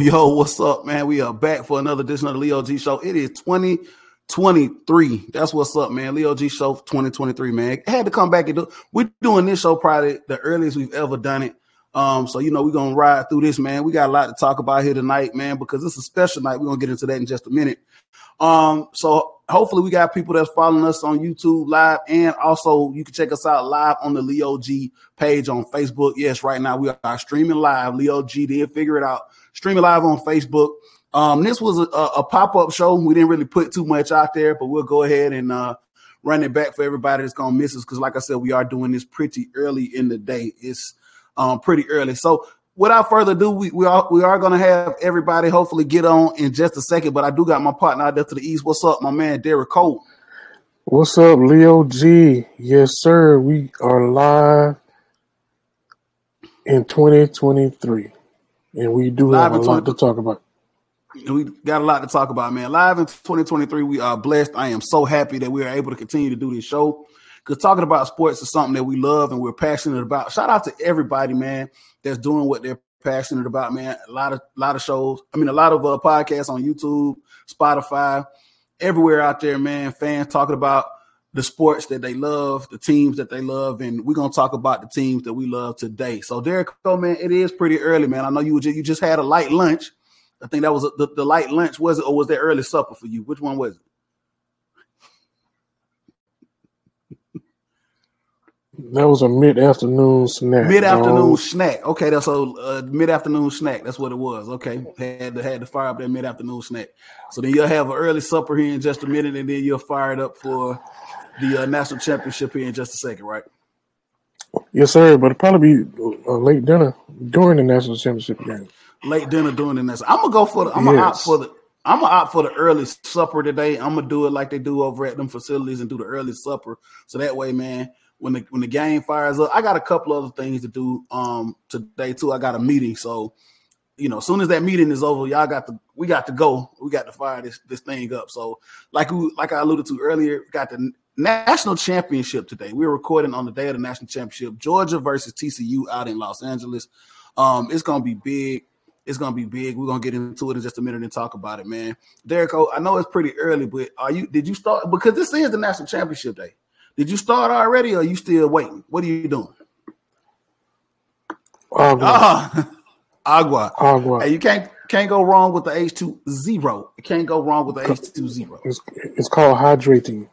Yo, what's up, man? We are back for another edition of the Leo G Show. It is 2023. That's what's up, man. Leo G Show 2023, man. I had to come back and do we're doing this show probably the earliest we've ever done it. Um, so you know, we're gonna ride through this, man. We got a lot to talk about here tonight, man, because it's a special night. We're gonna get into that in just a minute. Um, so hopefully we got people that's following us on YouTube live, and also you can check us out live on the Leo G page on Facebook. Yes, right now we are streaming live. Leo G did figure it out. Streaming live on Facebook. Um, this was a, a pop up show. We didn't really put too much out there, but we'll go ahead and uh, run it back for everybody that's gonna miss us because, like I said, we are doing this pretty early in the day. It's um, pretty early. So without further ado, we, we are we are gonna have everybody hopefully get on in just a second. But I do got my partner out there to the east. What's up, my man Derek Cole? What's up, Leo G? Yes, sir. We are live in 2023, and we do live have a lot to talk about. We got a lot to talk about, man. Live in 2023, we are blessed. I am so happy that we are able to continue to do this show because talking about sports is something that we love and we're passionate about. Shout out to everybody, man, that's doing what they're passionate about, man. A lot of lot of shows. I mean, a lot of uh, podcasts on YouTube, Spotify, everywhere out there, man. Fans talking about the sports that they love, the teams that they love, and we're gonna talk about the teams that we love today. So, Derek, oh man, it is pretty early, man. I know you just, you just had a light lunch. I think that was a, the, the light lunch was it, or was that early supper for you? Which one was it? That was a mid afternoon snack. Mid afternoon snack. Okay, that's a uh, mid afternoon snack. That's what it was. Okay, had to had to fire up that mid afternoon snack. So then you'll have an early supper here in just a minute, and then you'll fire it up for the uh, national championship here in just a second, right? Yes, sir. But it'll probably be a late dinner during the national championship game. Late dinner during the national. I'm gonna go for the. I'm gonna opt for the. I'm gonna opt for the early supper today. I'm gonna do it like they do over at them facilities and do the early supper. So that way, man, when the when the game fires up. I got a couple other things to do um today too. I got a meeting, so you know, as soon as that meeting is over, y'all got to we got to go. We got to fire this this thing up. So, like we like I alluded to earlier, got the national championship today. We're recording on the day of the national championship, Georgia versus TCU out in Los Angeles. Um, it's gonna be big. It's gonna be big. We're gonna get into it in just a minute and talk about it, man. Derek, I know it's pretty early, but are you? Did you start? Because this is the national championship day. Did you start already, or are you still waiting? What are you doing? Agua. Ah, agua. Agua. Hey, you can't can't go wrong with the H two zero. You can't go wrong with the H two zero. It's, it's called hydrating.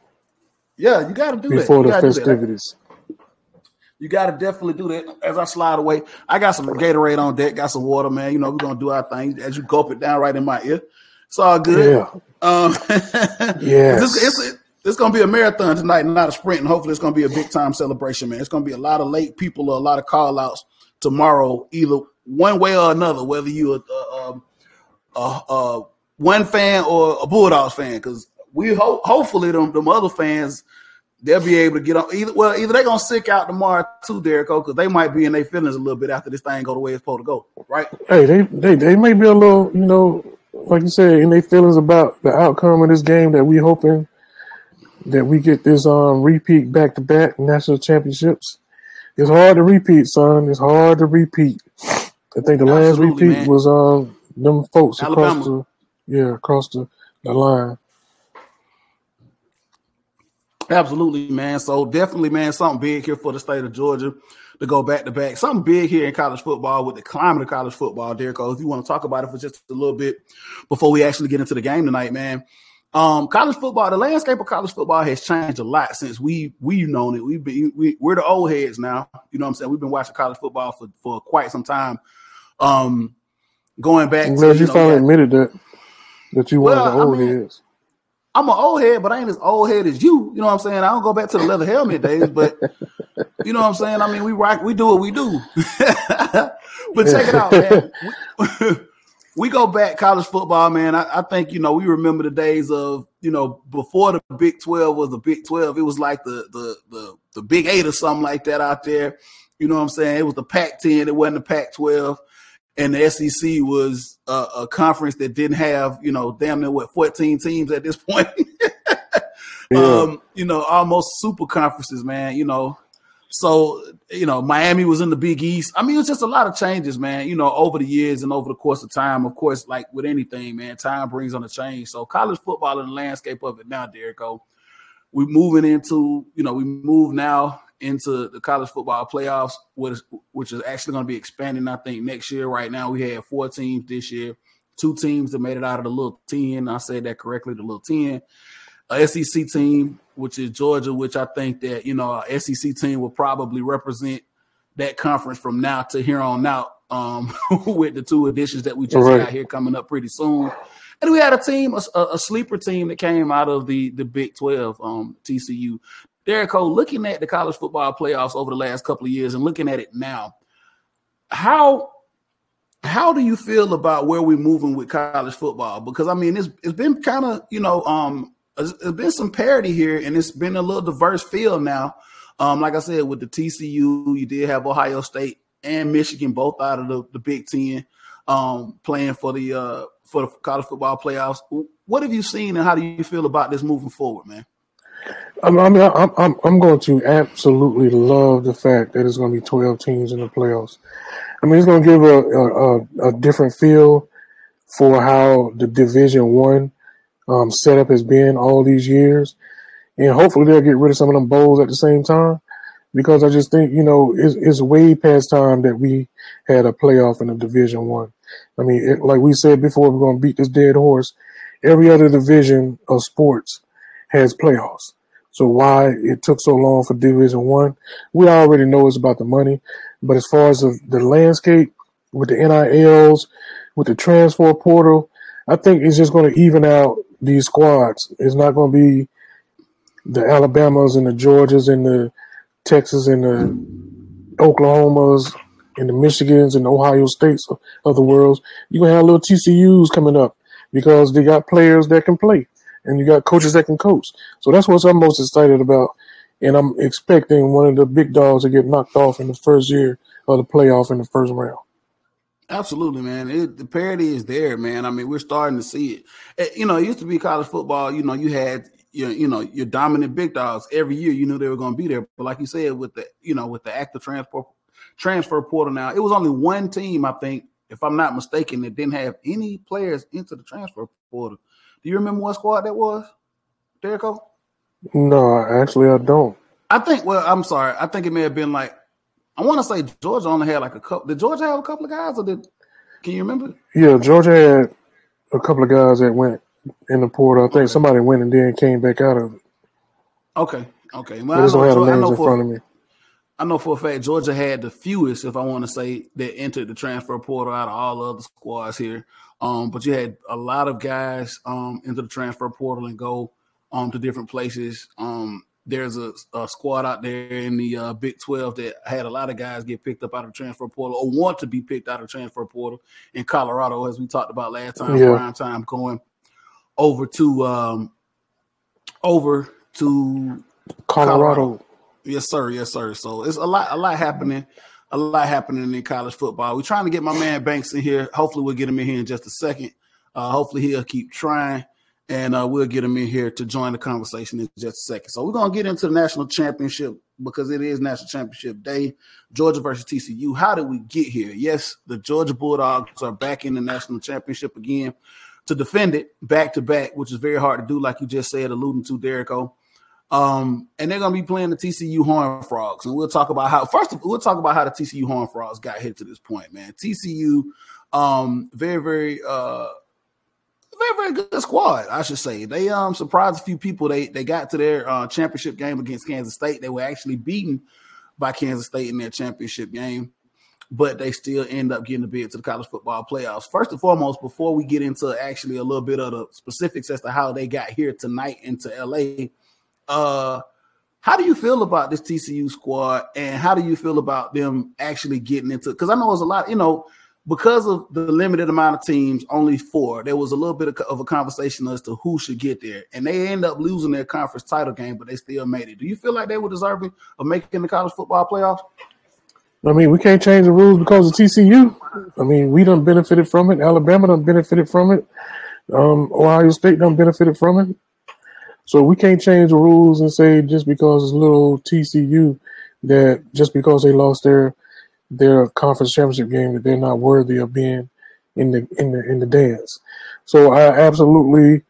Yeah, you got to do that. before the festivities. You got to definitely do that. As I slide away, I got some Gatorade on deck. Got some water, man. You know we're gonna do our thing. As you gulp it down right in my ear, it's all good. Yeah. Um, yes. It's, it's, it's going to be a marathon tonight, not a sprint. And hopefully, it's going to be a big time celebration, man. It's going to be a lot of late people or a lot of call outs tomorrow, either one way or another, whether you're a, a, a, a one fan or a Bulldogs fan, because we hope hopefully them, them other fans they'll be able to get on either well either they're gonna sick out tomorrow too, Derek, because they might be in their feelings a little bit after this thing go the way it's supposed to go, right? Hey, they they, they may be a little, you know, like you said, in their feelings about the outcome of this game that we hoping that we get this um repeat back to back national championships. It's hard to repeat, son. It's hard to repeat. I think the last repeat man. was um them folks Alabama. across the yeah across the, the line. Absolutely, man. So definitely, man, something big here for the state of Georgia to go back to back. Something big here in college football with the climate of college football, Derek. If you want to talk about it for just a little bit before we actually get into the game tonight, man. Um, college football, the landscape of college football has changed a lot since we we've known it. We've been we, we're the old heads now. You know what I'm saying? We've been watching college football for, for quite some time. Um, going back. I'm glad to, you, you know, finally admitted that that you well, the old I mean, heads. I'm an old head, but I ain't as old head as you. You know what I'm saying? I don't go back to the leather helmet days, but you know what I'm saying? I mean, we rock, we do what we do. but check it out, man. We, go back college football, man. I, I, think you know we remember the days of you know before the Big Twelve was the Big Twelve. It was like the the the, the Big Eight or something like that out there. You know what I'm saying? It was the Pac-10. It wasn't the Pac-12, and the SEC was a, a conference that didn't have you know damn near what 14 teams at this point. yeah. um, you know, almost super conferences, man. You know, so you know, Miami was in the Big East. I mean, it was just a lot of changes, man. You know, over the years and over the course of time. Of course, like with anything, man, time brings on a change. So college football and the landscape of it now, Derrico, we're moving into, you know, we move now into the college football playoffs, which, which is actually going to be expanding, I think, next year. Right now, we had four teams this year, two teams that made it out of the little 10. I said that correctly, the little 10. A SEC team, which is Georgia, which I think that, you know, a SEC team will probably represent that conference from now to here on out um, with the two additions that we just right. got here coming up pretty soon. And we had a team, a, a, sleeper team that came out of the the Big Twelve, um, TCU. Derrico, looking at the college football playoffs over the last couple of years and looking at it now, how how do you feel about where we're moving with college football? Because I mean, it's it's been kind of you know um it's been some parity here, and it's been a little diverse field now. Um, like I said, with the TCU, you did have Ohio State and Michigan both out of the, the Big Ten, um, playing for the uh, for the college football playoffs. What have you seen, and how do you feel about this moving forward, man? I mean, I'm, I'm, I'm going to absolutely love the fact that it's going to be 12 teams in the playoffs. I mean, it's going to give a, a, a different feel for how the Division One um, setup has been all these years, and hopefully they'll get rid of some of them bowls at the same time. Because I just think you know it's, it's way past time that we had a playoff in the Division One. I. I mean, it, like we said before, we're going to beat this dead horse. Every other division of sports has playoffs. So why it took so long for Division One, we already know it's about the money. But as far as the, the landscape with the NILs, with the transfer portal, I think it's just going to even out these squads. It's not going to be the Alabamas and the Georgias and the Texas and the Oklahomas and the Michigans and the Ohio States of the world. You're going to have little TCUs coming up because they got players that can play and you got coaches that can coach. So that's what I'm most excited about. And I'm expecting one of the big dogs to get knocked off in the first year of the playoff in the first round. Absolutely, man. It, the parity is there, man. I mean, we're starting to see it. it. Eh, you know, it used to be college football. You know, you had your, you know, your dominant big dogs every year. You knew they were going to be there. But like you said, with the, you know, with the active transfer transfer portal now, it was only one team, I think, if I'm not mistaken, that didn't have any players into the transfer portal. Do you remember what squad that was, Derrico? No, actually, I don't. I think. Well, I'm sorry. I think it may have been like I want to say Georgia only had like a couple. Did Georgia have a couple of guys, or did? Can you remember? Yeah, Georgia had a couple of guys that went in the portal. I think okay. somebody went and then came back out of it. Okay, okay. Well, I, know, have the names in front of me. I know for a fact Georgia had the fewest, if I want to say, that entered the transfer portal out of all the other squads here. Um, but you had a lot of guys um, into the transfer portal and go um, to different places. Um, there's a, a, squad out there in the uh, Big 12 that had a lot of guys get picked up out of the transfer portal or want to be picked out of transfer portal in Colorado, as we talked about last time. Yeah. Prime time going over to um, over to Colorado. Colorado. Yes, sir. Yes, sir. So it's a lot, a lot happening a lot happening in college football. We're trying to get my man Banks in here. Hopefully, we'll get him in here in just a second. Uh, hopefully, he'll keep trying, and uh, we'll get him in here to join the conversation in just a second. So, we're going to get into the national championship because it is national championship day. Georgia versus TCU. How did we get here? Yes, the Georgia Bulldogs are back in the national championship again to defend it back to back, which is very hard to do, like you just said, alluding to Derrico. Um, and they're gonna be playing the TCU Horn Frogs, and we'll talk about how first of, we'll talk about how the TCU Horn Frogs got hit to this point, man. TCU, um, very very uh, very very good squad, I should say. They um surprised a few people. They they got to their uh, championship game against Kansas State. They were actually beaten by Kansas State in their championship game, but they still end up getting a bid to the college football playoffs. First and foremost, before we get into actually a little bit of the specifics as to how they got here tonight into LA uh, how do you feel about this TCU squad, and how do you feel about them actually getting into? Because I know it's a lot, you know, because of the limited amount of teams, only four. There was a little bit of, of a conversation as to who should get there, and they end up losing their conference title game, but they still made it. Do you feel like they were deserving of making the college football playoffs? I mean, we can't change the rules because of TCU. I mean, we don't benefited from it. Alabama don't benefited from it. Um, Ohio State don't benefited from it. So we can't change the rules and say just because it's little TCU that just because they lost their their conference championship game that they're not worthy of being in the in the in the dance. So I absolutely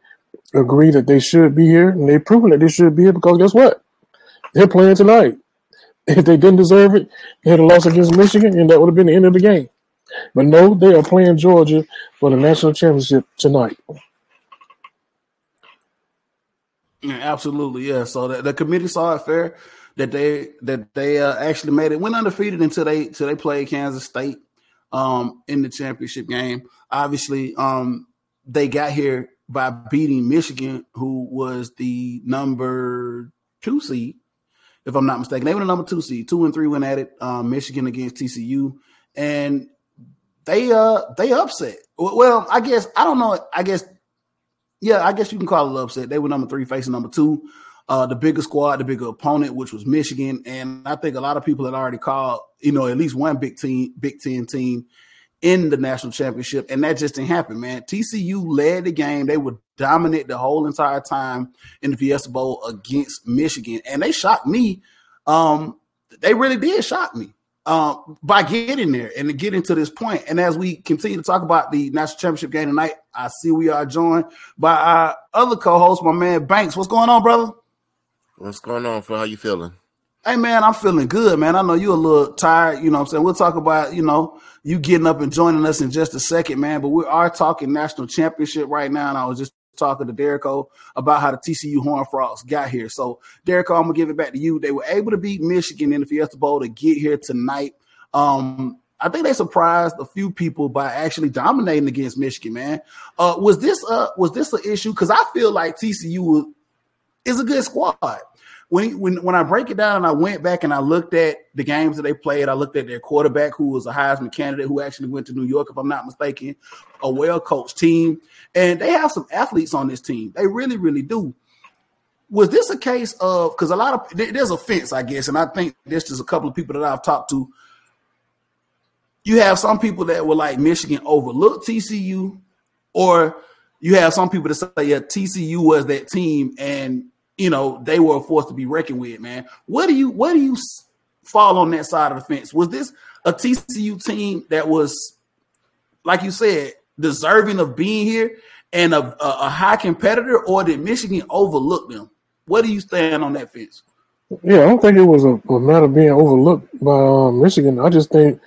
agree that they should be here, and they've proven that they should be here because guess what? They're playing tonight. If they didn't deserve it, they had a loss against Michigan, and that would have been the end of the game. But no, they are playing Georgia for the national championship tonight. Yeah, absolutely, yeah. So the, the committee saw it fair that they that they uh, actually made it went undefeated until they until they played Kansas State um, in the championship game. Obviously, um, they got here by beating Michigan, who was the number two seed, if I'm not mistaken. They were the number two seed. Two and three went at it. Um, Michigan against TCU, and they uh they upset. Well, I guess I don't know. I guess yeah, I guess you can call it upset. They were number three facing number two uh, the bigger squad, the bigger opponent, which was Michigan. And I think a lot of people had already called, you know, at least one Big Team, Big Ten team in the national championship, and that just didn't happen, man. TCU led the game; they would dominate the whole entire time in the Fiesta Bowl against Michigan, and they shocked me. Um, they really did shock me uh, by getting there and to getting to this point. And as we continue to talk about the national championship game tonight, I see we are joined by our other co-host, my man Banks. What's going on, brother? What's going on, Phil? How you feeling? Hey man, I'm feeling good, man. I know you're a little tired, you know what I'm saying? We'll talk about, you know, you getting up and joining us in just a second, man. But we are talking national championship right now. And I was just talking to Derrico about how the TCU Horn Frogs got here. So, Derrico, I'm gonna give it back to you. They were able to beat Michigan in the Fiesta Bowl to get here tonight. Um, I think they surprised a few people by actually dominating against Michigan, man. Uh, was this uh was this an issue? Because I feel like TCU is a good squad when when when I break it down I went back and I looked at the games that they played, I looked at their quarterback who was a Heisman candidate who actually went to New York, if I'm not mistaken, a well coached team, and they have some athletes on this team. They really, really do. Was this a case of because a lot of there's a fence, I guess, and I think there's just a couple of people that I've talked to. You have some people that were like Michigan overlooked TCU, or you have some people that say, yeah, TCU was that team and you know, they were a force to be reckoned with, man. What do you what do you fall on that side of the fence? Was this a TCU team that was, like you said, deserving of being here and a, a, a high competitor, or did Michigan overlook them? What do you stand on that fence? Yeah, I don't think it was a, a matter of being overlooked by um, Michigan. I just think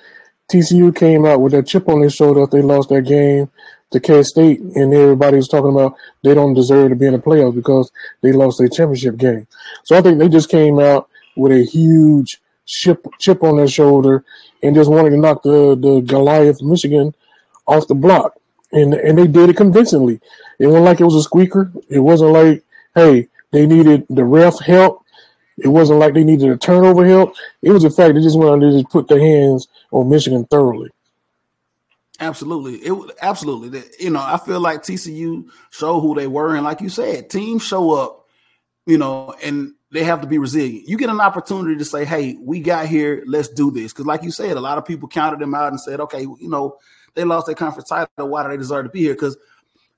TCU came out with that chip on their shoulder they lost that game to K State, and everybody was talking about they don't deserve to be in the playoffs because they lost their championship game. So I think they just came out with a huge chip chip on their shoulder and just wanted to knock the the Goliath Michigan off the block, and and they did it convincingly. It wasn't like it was a squeaker. It wasn't like hey they needed the ref help. It wasn't like they needed a turnover help. It was the fact they just wanted to just put their hands on Michigan thoroughly. Absolutely, it absolutely. You know, I feel like TCU show who they were, and like you said, teams show up. You know, and they have to be resilient. You get an opportunity to say, "Hey, we got here. Let's do this." Because, like you said, a lot of people counted them out and said, "Okay, you know, they lost their conference title. Why do they deserve to be here?" Because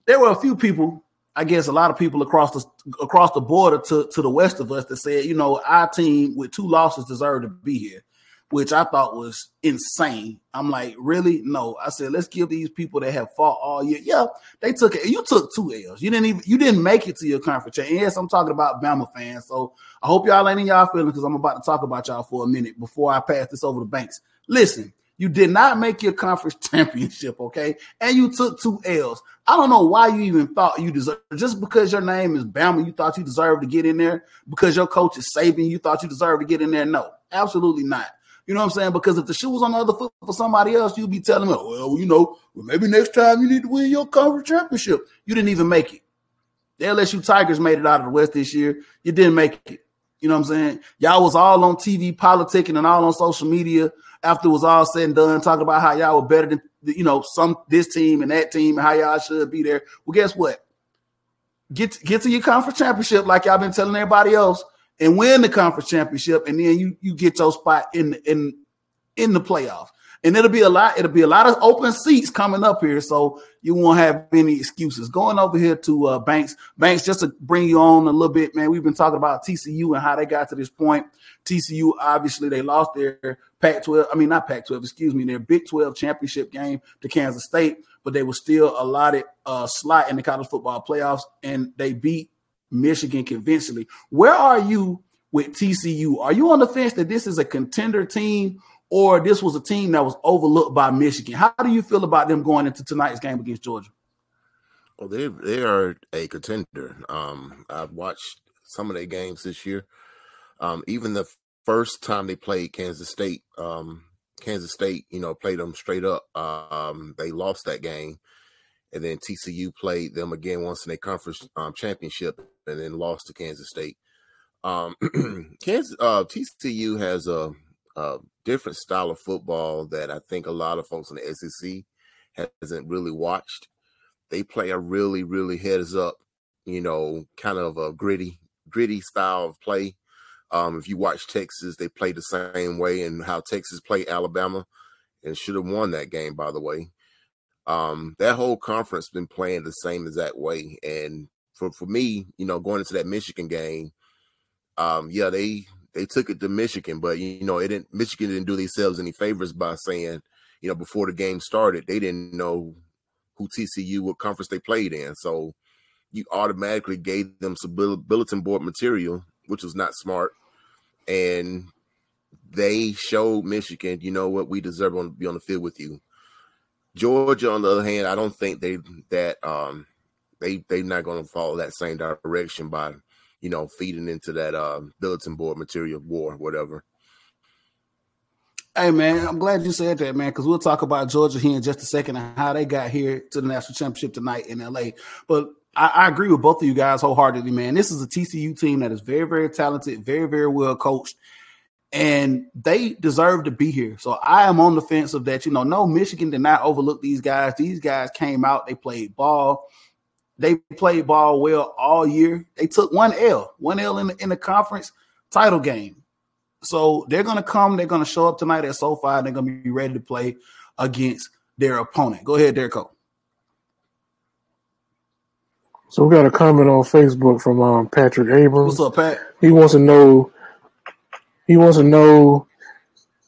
there were a few people, I guess, a lot of people across the across the border to to the west of us that said, "You know, our team with two losses deserve to be here." Which I thought was insane. I'm like, really? No. I said, let's give these people that have fought all year. Yeah, they took it. You took two L's. You didn't even you didn't make it to your conference. And yes, I'm talking about Bama fans. So I hope y'all ain't in y'all feeling because I'm about to talk about y'all for a minute before I pass this over to Banks. Listen, you did not make your conference championship, okay? And you took two L's. I don't know why you even thought you deserve just because your name is Bama, you thought you deserved to get in there. Because your coach is Saban, you thought you deserved to get in there. No, absolutely not. You know what I'm saying? Because if the shoe was on the other foot for somebody else, you'd be telling them, well, you know, well, maybe next time you need to win your conference championship. You didn't even make it. The LSU Tigers made it out of the West this year. You didn't make it. You know what I'm saying? Y'all was all on TV politicking and all on social media after it was all said and done, talking about how y'all were better than you know some this team and that team and how y'all should be there. Well, guess what? Get get to your conference championship like y'all been telling everybody else and win the conference championship, and then you you get your spot in in in the playoffs. and it'll be a lot. It'll be a lot of open seats coming up here, so you won't have any excuses. Going over here to uh, Banks, Banks, just to bring you on a little bit, man. We've been talking about TCU and how they got to this point. TCU, obviously, they lost their Pac-12. I mean, not Pac-12. Excuse me, their Big 12 championship game to Kansas State, but they were still allotted a slot in the college football playoffs, and they beat Michigan convincingly. Where are you with TCU? Are you on the fence that this is a contender team? or this was a team that was overlooked by Michigan. How do you feel about them going into tonight's game against Georgia? Well, they they are a contender. Um, I've watched some of their games this year. Um, even the first time they played Kansas State, um, Kansas State, you know, played them straight up. Um, they lost that game, and then TCU played them again once in a conference um, championship, and then lost to Kansas State. Um, Kansas uh, TCU has a a different style of football that I think a lot of folks in the SEC hasn't really watched. They play a really, really heads up, you know, kind of a gritty, gritty style of play. Um, if you watch Texas, they play the same way, and how Texas played Alabama, and should have won that game, by the way. Um, that whole conference been playing the same exact way, and for for me, you know, going into that Michigan game, um, yeah, they they took it to Michigan, but you know, it didn't Michigan didn't do themselves any favors by saying, you know, before the game started, they didn't know who TCU what conference they played in. So you automatically gave them some bulletin board material, which was not smart. And they showed Michigan, you know what, we deserve to be on the field with you. Georgia, on the other hand, I don't think they that um they they're not going to follow that same direction by you know, feeding into that uh, bulletin board material war, whatever. Hey man, I'm glad you said that, man, because we'll talk about Georgia here in just a second and how they got here to the national championship tonight in LA. But I, agree with both of you guys wholeheartedly, man. This is a TCU team that is very, very talented, very, very well coached, and they deserve to be here. So I am on the fence of that. You know, no, Michigan did not overlook these guys. These guys came out, they played ball. They played ball well all year. They took one L, one L in the, in the conference title game. So they're going to come. They're going to show up tonight at SoFi. And they're going to be ready to play against their opponent. Go ahead, Derek Cole. So we got a comment on Facebook from um, Patrick Abrams. What's up, Pat? He wants to know. He wants to know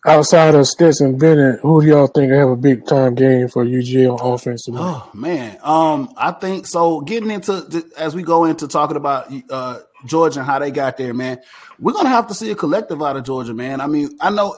outside of Stetson Bennett, who do y'all think have a big time game for UGA on offense? Oh man, um, I think so. Getting into as we go into talking about uh, Georgia and how they got there, man, we're gonna have to see a collective out of Georgia, man. I mean, I know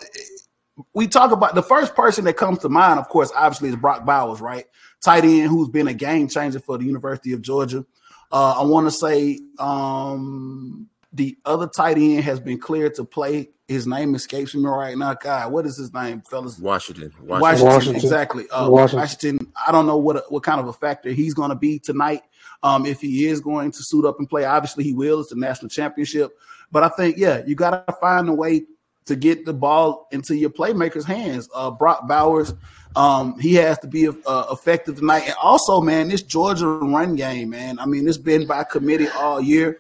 we talk about the first person that comes to mind, of course, obviously is Brock Bowers, right? Tight end who's been a game changer for the University of Georgia. Uh, I want to say um, the other tight end has been cleared to play his name escapes me right now. God, what is his name, fellas? Washington. Washington, Washington, Washington. exactly. Uh, Washington. Washington. I don't know what what kind of a factor he's going to be tonight. Um, if he is going to suit up and play, obviously he will. It's the national championship, but I think yeah, you got to find a way to get the ball into your playmakers' hands. Uh, Brock Bowers, um, he has to be uh, effective tonight, and also, man, this Georgia run game, man. I mean, it's been by committee all year.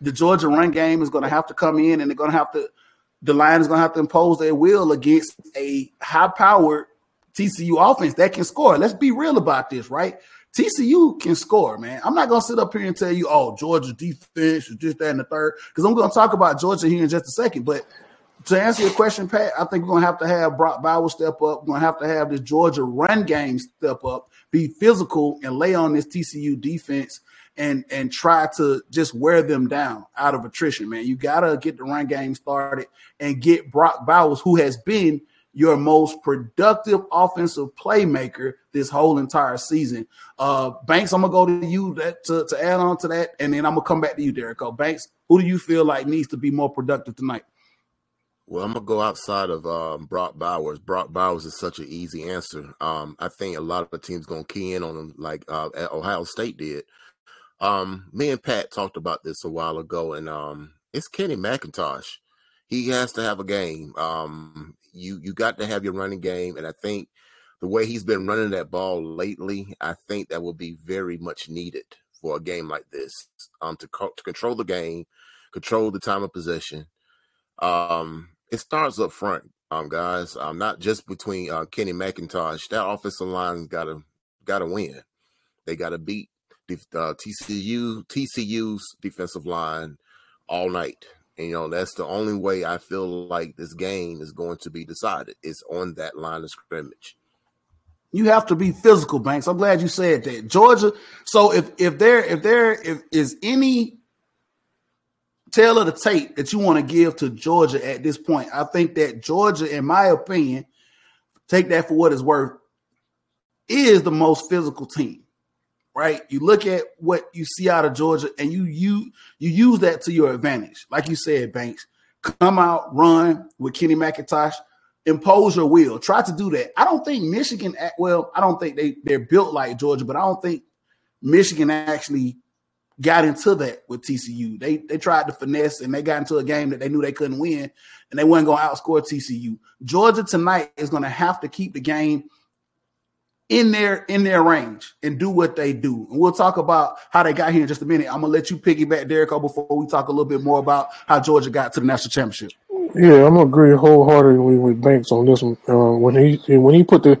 The Georgia run game is going to have to come in, and they're going to have to the line is going to have to impose their will against a high powered TCU offense that can score. Let's be real about this, right? TCU can score, man. I'm not to sit up here and tell you, oh, Georgia defense is just that in the third, because I'm to talk about Georgia here in just a second. But to answer your question, Pat, I think we're to have to have Brock Bowers step up. We're to have to have this Georgia run game step up, be physical, and lay on this TCU defense and and try to just wear them down out of attrition, man. You gotta get the run game started and get Brock Bowers, who has been your most productive offensive playmaker this whole entire season. Uh, Banks, I'm gonna go to you that, to, to add on to that, and then I'm gonna come back to you, Derrico. Banks, who do you feel like needs to be more productive tonight? Well, I'm gonna go outside of um, Brock Bowers. Brock Bowers is such an easy answer. Um, I think a lot of the teams gonna key in on him, like uh, Ohio State did. Um, me and Pat talked about this a while ago, and um, it's Kenny McIntosh. He has to have a game. Um, you you got to have your running game, and I think the way he's been running that ball lately, I think that will be very much needed for a game like this. Um, to, co- to control the game, control the time of possession. Um, it starts up front. um, guys. Um, not just between uh, Kenny McIntosh. That offensive line got to got to win. They got to beat uh, TCU TCU's defensive line all night. And, you know that's the only way I feel like this game is going to be decided. It's on that line of scrimmage. You have to be physical, Banks. I'm glad you said that. Georgia. So if if there if there if is any tale of the tape that you want to give to Georgia at this point, I think that Georgia, in my opinion, take that for what it's worth, is the most physical team. Right? You look at what you see out of Georgia, and you you you use that to your advantage. Like you said, Banks, come out, run with Kenny McIntosh, impose your will. Try to do that. I don't think Michigan. Well, I don't think they they're built like Georgia, but I don't think Michigan actually got into that with TCU. They they tried to finesse and they got into a game that they knew they couldn't win, and they weren't going to outscore TCU. Georgia tonight is going to have to keep the game in their in their range and do what they do. And we'll talk about how they got here in just a minute. I'm gonna let you piggyback, Derek, before we talk a little bit more about how Georgia got to the national championship. Yeah, I'm gonna agree wholeheartedly with Banks on this one. Uh, when he when he put the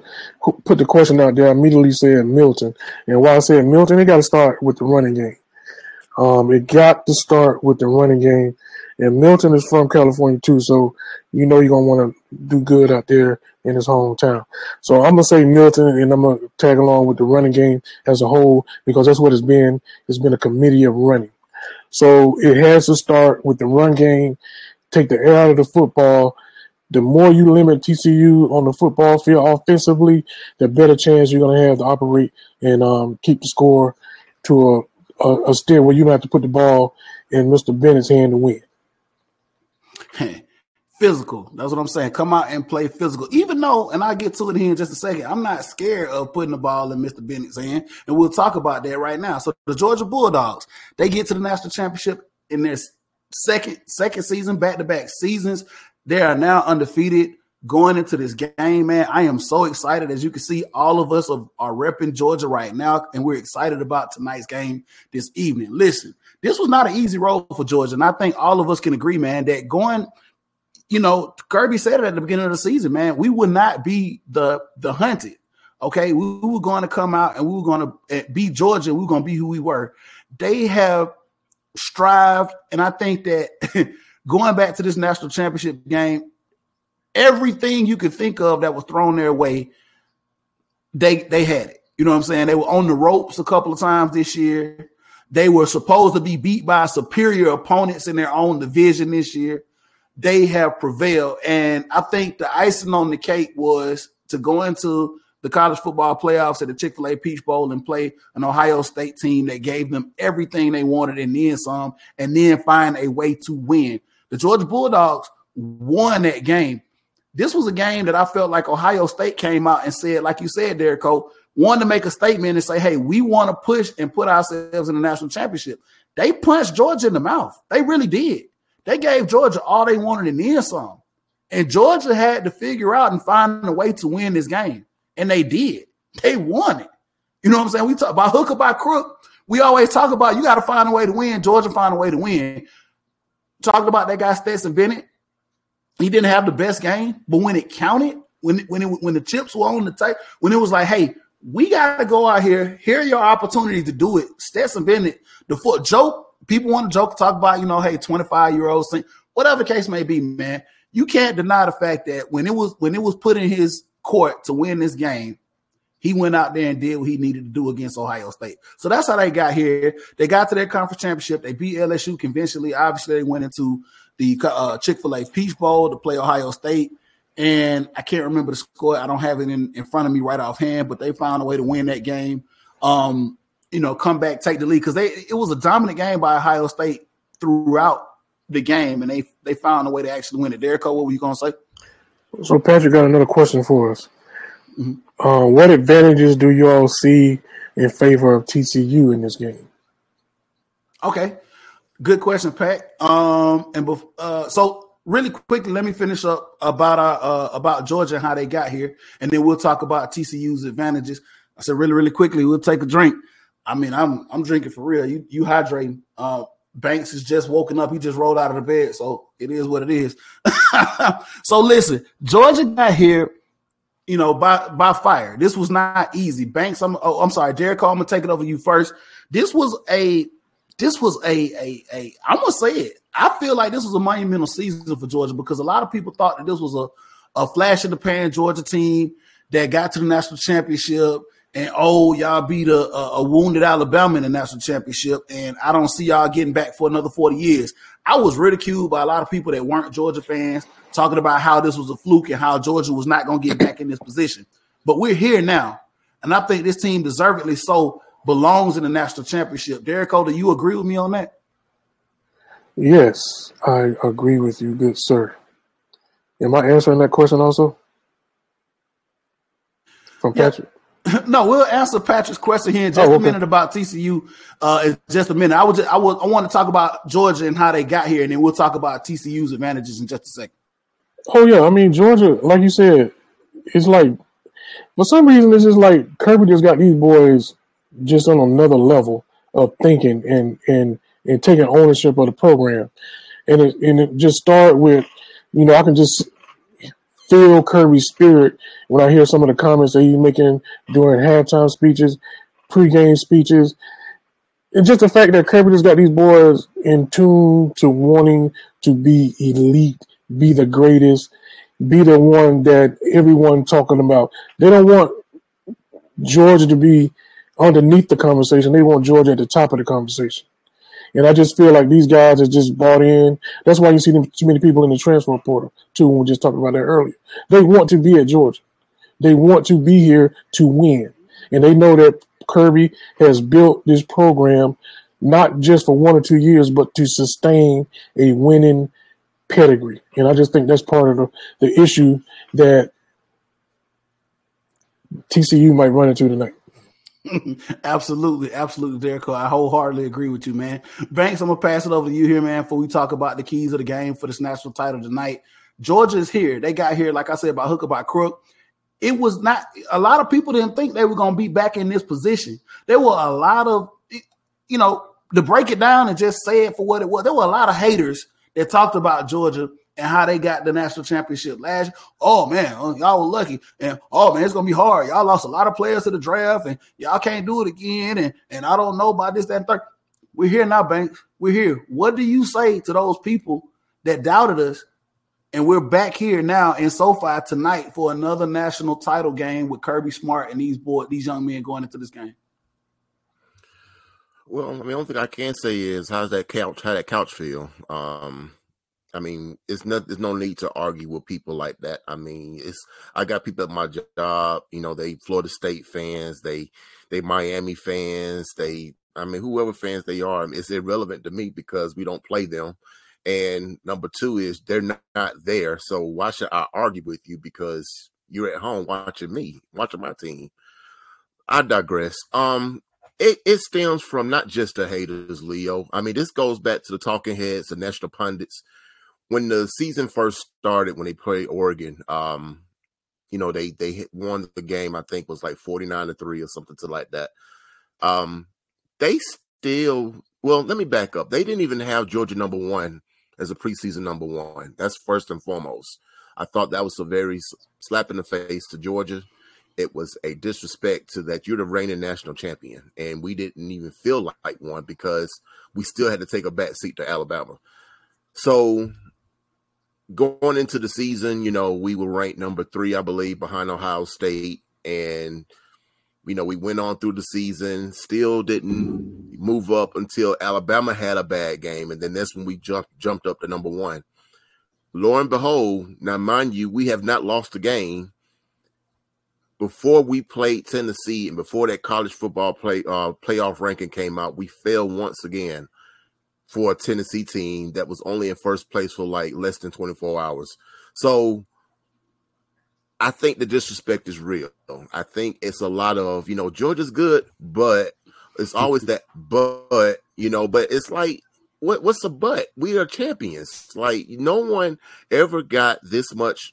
put the question out there, I immediately said Milton, and while I said Milton, he got to start with the running game. Um, it got to start with the running game. And Milton is from California too, so you know you're gonna want to do good out there in his hometown. So I'm gonna say Milton, and I'm gonna tag along with the running game as a whole because that's what it's been. It's been a committee of running. So it has to start with the run game, take the air out of the football. The more you limit TCU on the football field offensively, the better chance you're gonna have to operate and um, keep the score to a a, a steer where you don't have to put the ball in Mr. Bennett's hand to win. physical. That's what I'm saying. Come out and play physical. Even though, and I'll get to it here in just a second, I'm not scared of putting the ball in Mr. Bennett's hand. And we'll talk about that right now. So the Georgia Bulldogs, they get to the national championship in their second second season, back to back seasons. They are now undefeated going into this game, man. I am so excited. As you can see, all of us are, repping Georgia right now, and we're excited about tonight's game this evening. Listen, this was not an easy role for Georgia, and I think all of us can agree, man, that going, you know, Kirby said it at the beginning of the season, man, we would not be the the hunted. Okay, we, we were going to come out and we were going to eh, beat Georgia. We were going to be who we were. They have strived, and I think that going back to this national championship game, everything you could think of that was thrown their way, they they had it. You know what I'm saying? They were on the ropes a couple of times this year. They were supposed to be beat by superior opponents in their own division this year. They have prevailed. And I think the icing on the cake was to go into the college football playoffs at the Chick fil A Peach Bowl and play an Ohio State team that gave them everything they wanted and then some, and then find a way to win. The Georgia Bulldogs won that game this was a game that I felt like Ohio State came out and said, like you said, Derek Cole, wanted to make a statement and say, hey, we want to push and put ourselves in the national championship. They punched Georgia in the mouth. They really did. They gave Georgia all they wanted and then some. And Georgia had to figure out and find a way to win this game. And they did. They won it. You know what I'm saying? We talk about hook or by crook. We always talk about you got to find a way to win. Georgia find a way to win. Talking about that guy Stetson Bennett. He didn't have the best game, but when it counted, when when it, when the chips were on the table, when it was like, hey, we got to go out here. Here are your opportunities to do it. Stetson Bennett, the foot joke. People want to joke, talk about, you know, hey, 25 year olds, whatever the case may be, man. You can't deny the fact that when it was when it was put in his court to win this game, he went out there and did what he needed to do against Ohio State. So that's how they got here. They got to their conference championship. They beat LSU conventionally. Obviously, they went into the uh, Chick fil A Peach Bowl to play Ohio State. And I can't remember the score. I don't have it in, in front of me right offhand, but they found a way to win that game. Um, you know, come back, take the lead because they it was a dominant game by Ohio State throughout the game, and they they found a way to actually win it. Derek, what were you gonna say? So Patrick got another question for us. Mm-hmm. Uh, what advantages do you all see in favor of TCU in this game? Okay, Good question, Pat. Um, and uh, so really quickly, let me finish up about our uh, about Georgia and how they got here, and then we'll talk about TCU's advantages. I said really, really quickly, we'll take a drink. I mean, I'm I'm drinking for real. You you hydrating. Uh, Banks is just woken up. He just rolled out of the bed. So it is what it is. so listen, Georgia got here, you know, by by fire. This was not easy. Banks, I'm oh, I'm sorry, Derrico, I'm gonna take it over you first. This was a this was a a a I'm gonna say it. I feel like this was a monumental season for Georgia because a lot of people thought that this was a, a flash in the pan Georgia team that got to the national championship and oh, y'all beat a, a, wounded Alabama in the national championship, and I don't see y'all getting back for another 40 years. I was ridiculed by a lot of people that weren't Georgia fans, talking about how this was a fluke and how Georgia was not going to get back in this position. But we're here now, and I think this team deservedly so belongs in the national championship. Derek, do you agree with me on that? Yes, I agree with you, good sir. Am I answering that question also? From Patrick? no, we'll answer Patrick's question here in just oh, okay. a minute about TCU. Uh, in just a minute. I would, just, I would, I want to talk about Georgia and how they got here, and then we'll talk about TCU's advantages in just a second. Oh yeah, I mean Georgia, like you said, it's like for some reason it's just like Kirby just got these boys just on another level of thinking and and and taking ownership of the program, and it and it just start with, you know, I can just feel Kirby's spirit when I hear some of the comments that he's making during halftime speeches, pregame speeches. And just the fact that Kirby just got these boys in tune to wanting to be elite, be the greatest, be the one that everyone talking about. They don't want Georgia to be underneath the conversation. They want Georgia at the top of the conversation. And I just feel like these guys are just bought in. That's why you see them, too many people in the transfer portal, too, we just talked about that earlier. They want to be at Georgia. They want to be here to win. And they know that Kirby has built this program not just for one or two years, but to sustain a winning pedigree. And I just think that's part of the, the issue that TCU might run into tonight. absolutely, absolutely, Derek. I wholeheartedly agree with you, man. Banks, I'm gonna pass it over to you here, man, before we talk about the keys of the game for this national title tonight. Georgia is here. They got here, like I said, by hook or by crook. It was not a lot of people didn't think they were gonna be back in this position. There were a lot of, you know, to break it down and just say it for what it was. There were a lot of haters that talked about Georgia and how they got the national championship last. Oh man, oh, y'all were lucky, and oh man, it's gonna be hard. Y'all lost a lot of players to the draft, and y'all can't do it again. And and I don't know about this, that, and third. We're here now, Banks. We're here. What do you say to those people that doubted us? And we're back here now in SoFi tonight for another national title game with Kirby Smart and these boy, these young men going into this game. Well, I mean, the only thing I can say is how's that couch? How that couch feel? Um, I mean, it's not there's no need to argue with people like that. I mean, it's I got people at my job, you know, they Florida State fans, they they Miami fans, they I mean, whoever fans they are, it's irrelevant to me because we don't play them. And number two is they're not, not there. So why should I argue with you because you're at home watching me, watching my team? I digress. Um, it, it stems from not just the haters, Leo. I mean, this goes back to the talking heads, the national pundits when the season first started, when they played Oregon, um, you know, they they hit, won the game. I think was like forty nine to three or something to like that. Um, they still well. Let me back up. They didn't even have Georgia number one as a preseason number one. That's first and foremost. I thought that was a very slap in the face to Georgia. It was a disrespect to that you're the reigning national champion, and we didn't even feel like one because we still had to take a back seat to Alabama. So going into the season, you know, we were ranked number three, I believe, behind Ohio State. And, you know, we went on through the season, still didn't move up until Alabama had a bad game. And then that's when we jumped jumped up to number one. Lo and behold, now mind you, we have not lost a game. Before we played Tennessee and before that college football play uh, playoff ranking came out, we fell once again for a Tennessee team that was only in first place for like less than 24 hours. So I think the disrespect is real. I think it's a lot of, you know, Georgia's good, but it's always that but, you know, but it's like what what's the but? We are champions. Like no one ever got this much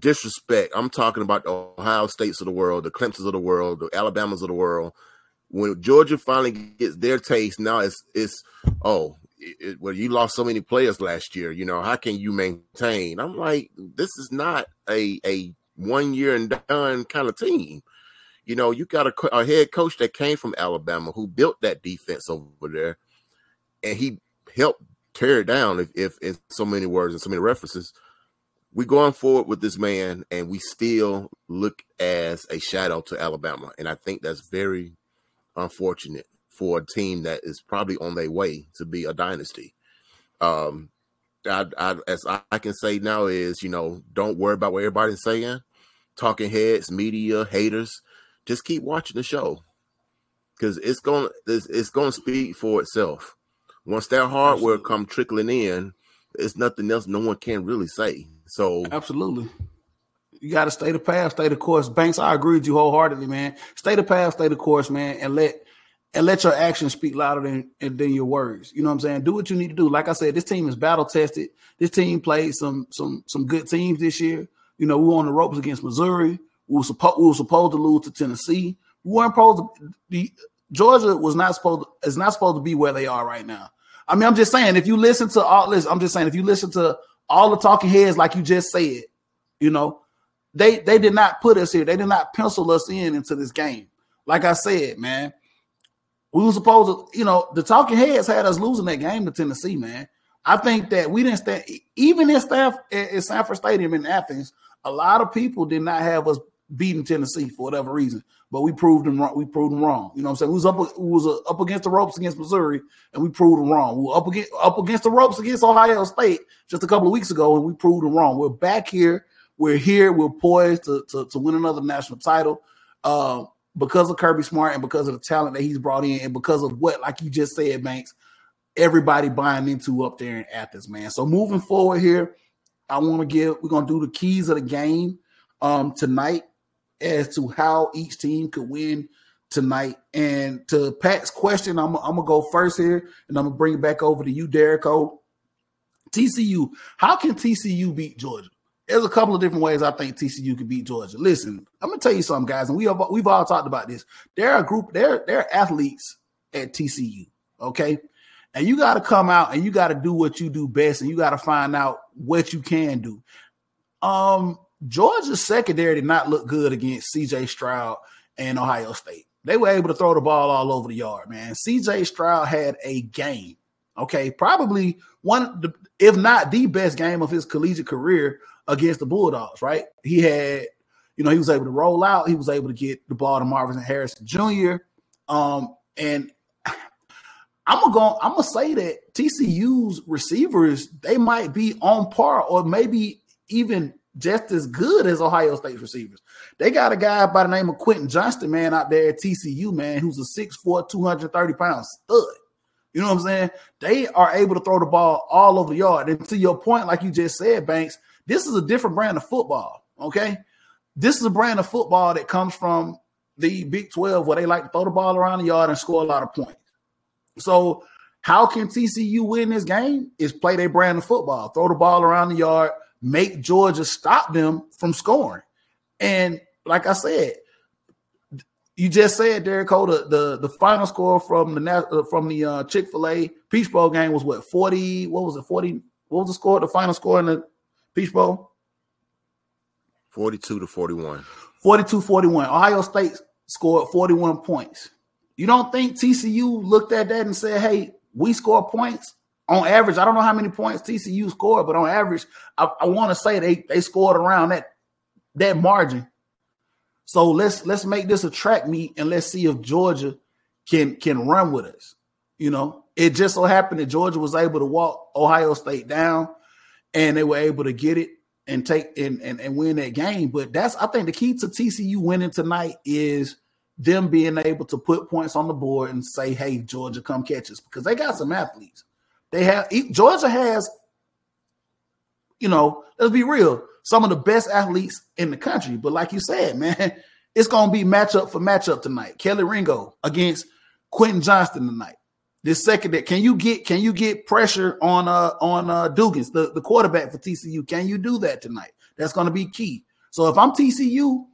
disrespect. I'm talking about the Ohio States of the world, the Clemsons of the world, the Alabamas of the world when Georgia finally gets their taste, now it's it's oh, it, well, you lost so many players last year. You know, how can you maintain? I'm like, this is not a a one year and done kind of team. You know, you got a, a head coach that came from Alabama who built that defense over there, and he helped tear it down. If, if in so many words and so many references, we're going forward with this man, and we still look as a shadow to Alabama, and I think that's very unfortunate for a team that is probably on their way to be a dynasty. Um, I, I, as I can say now is, you know, don't worry about what everybody's saying. Talking heads, media, haters, just keep watching the show because it's going it's, it's going to speak for itself. Once that hardware absolutely. come trickling in, it's nothing else. No one can really say. So absolutely, you got to stay the path, stay the course. Banks, I agree with you wholeheartedly, man. Stay the path, stay the course, man, and let and let your actions speak louder than than your words. You know what I'm saying? Do what you need to do. Like I said, this team is battle tested. This team played some some some good teams this year. You know, we were on the ropes against Missouri. We were supposed we were supposed to lose to Tennessee. We weren't supposed to be Georgia was not supposed to, is not supposed to be where they are right now. I mean, I'm just saying if you listen to all this, I'm just saying if you listen to all the talking heads like you just said, you know, they they did not put us here. They did not pencil us in into this game. Like I said, man, we were supposed to, you know, the talking heads had us losing that game to Tennessee, man. I think that we didn't stand even in staff at Sanford Stadium in Athens. A lot of people did not have us beating Tennessee for whatever reason, but we proved them wrong. We proved them wrong. You know what I'm saying? We was up, we was uh, up against the ropes against Missouri, and we proved them wrong. We were up against up against the ropes against Ohio State just a couple of weeks ago, and we proved them wrong. We're back here. We're here. We're poised to to, to win another national title. Uh, because of Kirby Smart and because of the talent that he's brought in, and because of what, like you just said, Banks, everybody buying into up there in Athens, man. So moving forward here, I want to give we're gonna do the keys of the game um tonight as to how each team could win tonight. And to Pat's question, I'm, I'm gonna go first here, and I'm gonna bring it back over to you, Derrico. TCU, how can TCU beat Georgia? There's a couple of different ways I think TCU could beat Georgia. Listen, I'm gonna tell you something, guys, and we have we've all talked about this. There are a group, there, there are athletes at TCU, okay? And you got to come out and you got to do what you do best, and you got to find out what you can do. Um, Georgia's secondary did not look good against CJ Stroud and Ohio State. They were able to throw the ball all over the yard, man. CJ Stroud had a game, okay, probably one, if not the best game of his collegiate career against the Bulldogs, right? He had, you know, he was able to roll out. He was able to get the ball to Marvin Harrison Jr. Um, and I'm gonna go, I'm gonna say that TCU's receivers they might be on par or maybe even just as good as Ohio State's receivers. They got a guy by the name of Quentin Johnston, man, out there at TCU, man, who's a 6'4, 230 pound stud. You know what I'm saying? They are able to throw the ball all over the yard. And to your point, like you just said, Banks, this is a different brand of football. Okay. This is a brand of football that comes from the Big 12 where they like to throw the ball around the yard and score a lot of points. So, how can TCU win this game? Is play their brand of football, throw the ball around the yard, make Georgia stop them from scoring. And like I said, you just said, Derek Cole, the, the, the final score from the uh, from the uh, Chick Fil A Peach Bowl game was what forty? What was it? Forty? What was the score? The final score in the Peach Bowl? 42 to 41. 42 41. Ohio State scored 41 points. You don't think TCU looked at that and said, hey, we score points? On average, I don't know how many points TCU scored, but on average, I, I want to say they, they scored around that that margin. So let's let's make this a track meet and let's see if Georgia can can run with us. You know, it just so happened that Georgia was able to walk Ohio State down and they were able to get it and take and, and, and win that game. But that's I think the key to TCU winning tonight is them being able to put points on the board and say, "Hey, Georgia, come catch us," because they got some athletes. They have Georgia has, you know, let's be real, some of the best athletes in the country. But like you said, man, it's gonna be matchup for matchup tonight. Kelee Ringo against Quentin Johnston tonight. This second, that can you get can you get pressure on uh on uh Dugans, the, the quarterback for TCU? Can you do that tonight? That's going to be key. So if I'm TCU,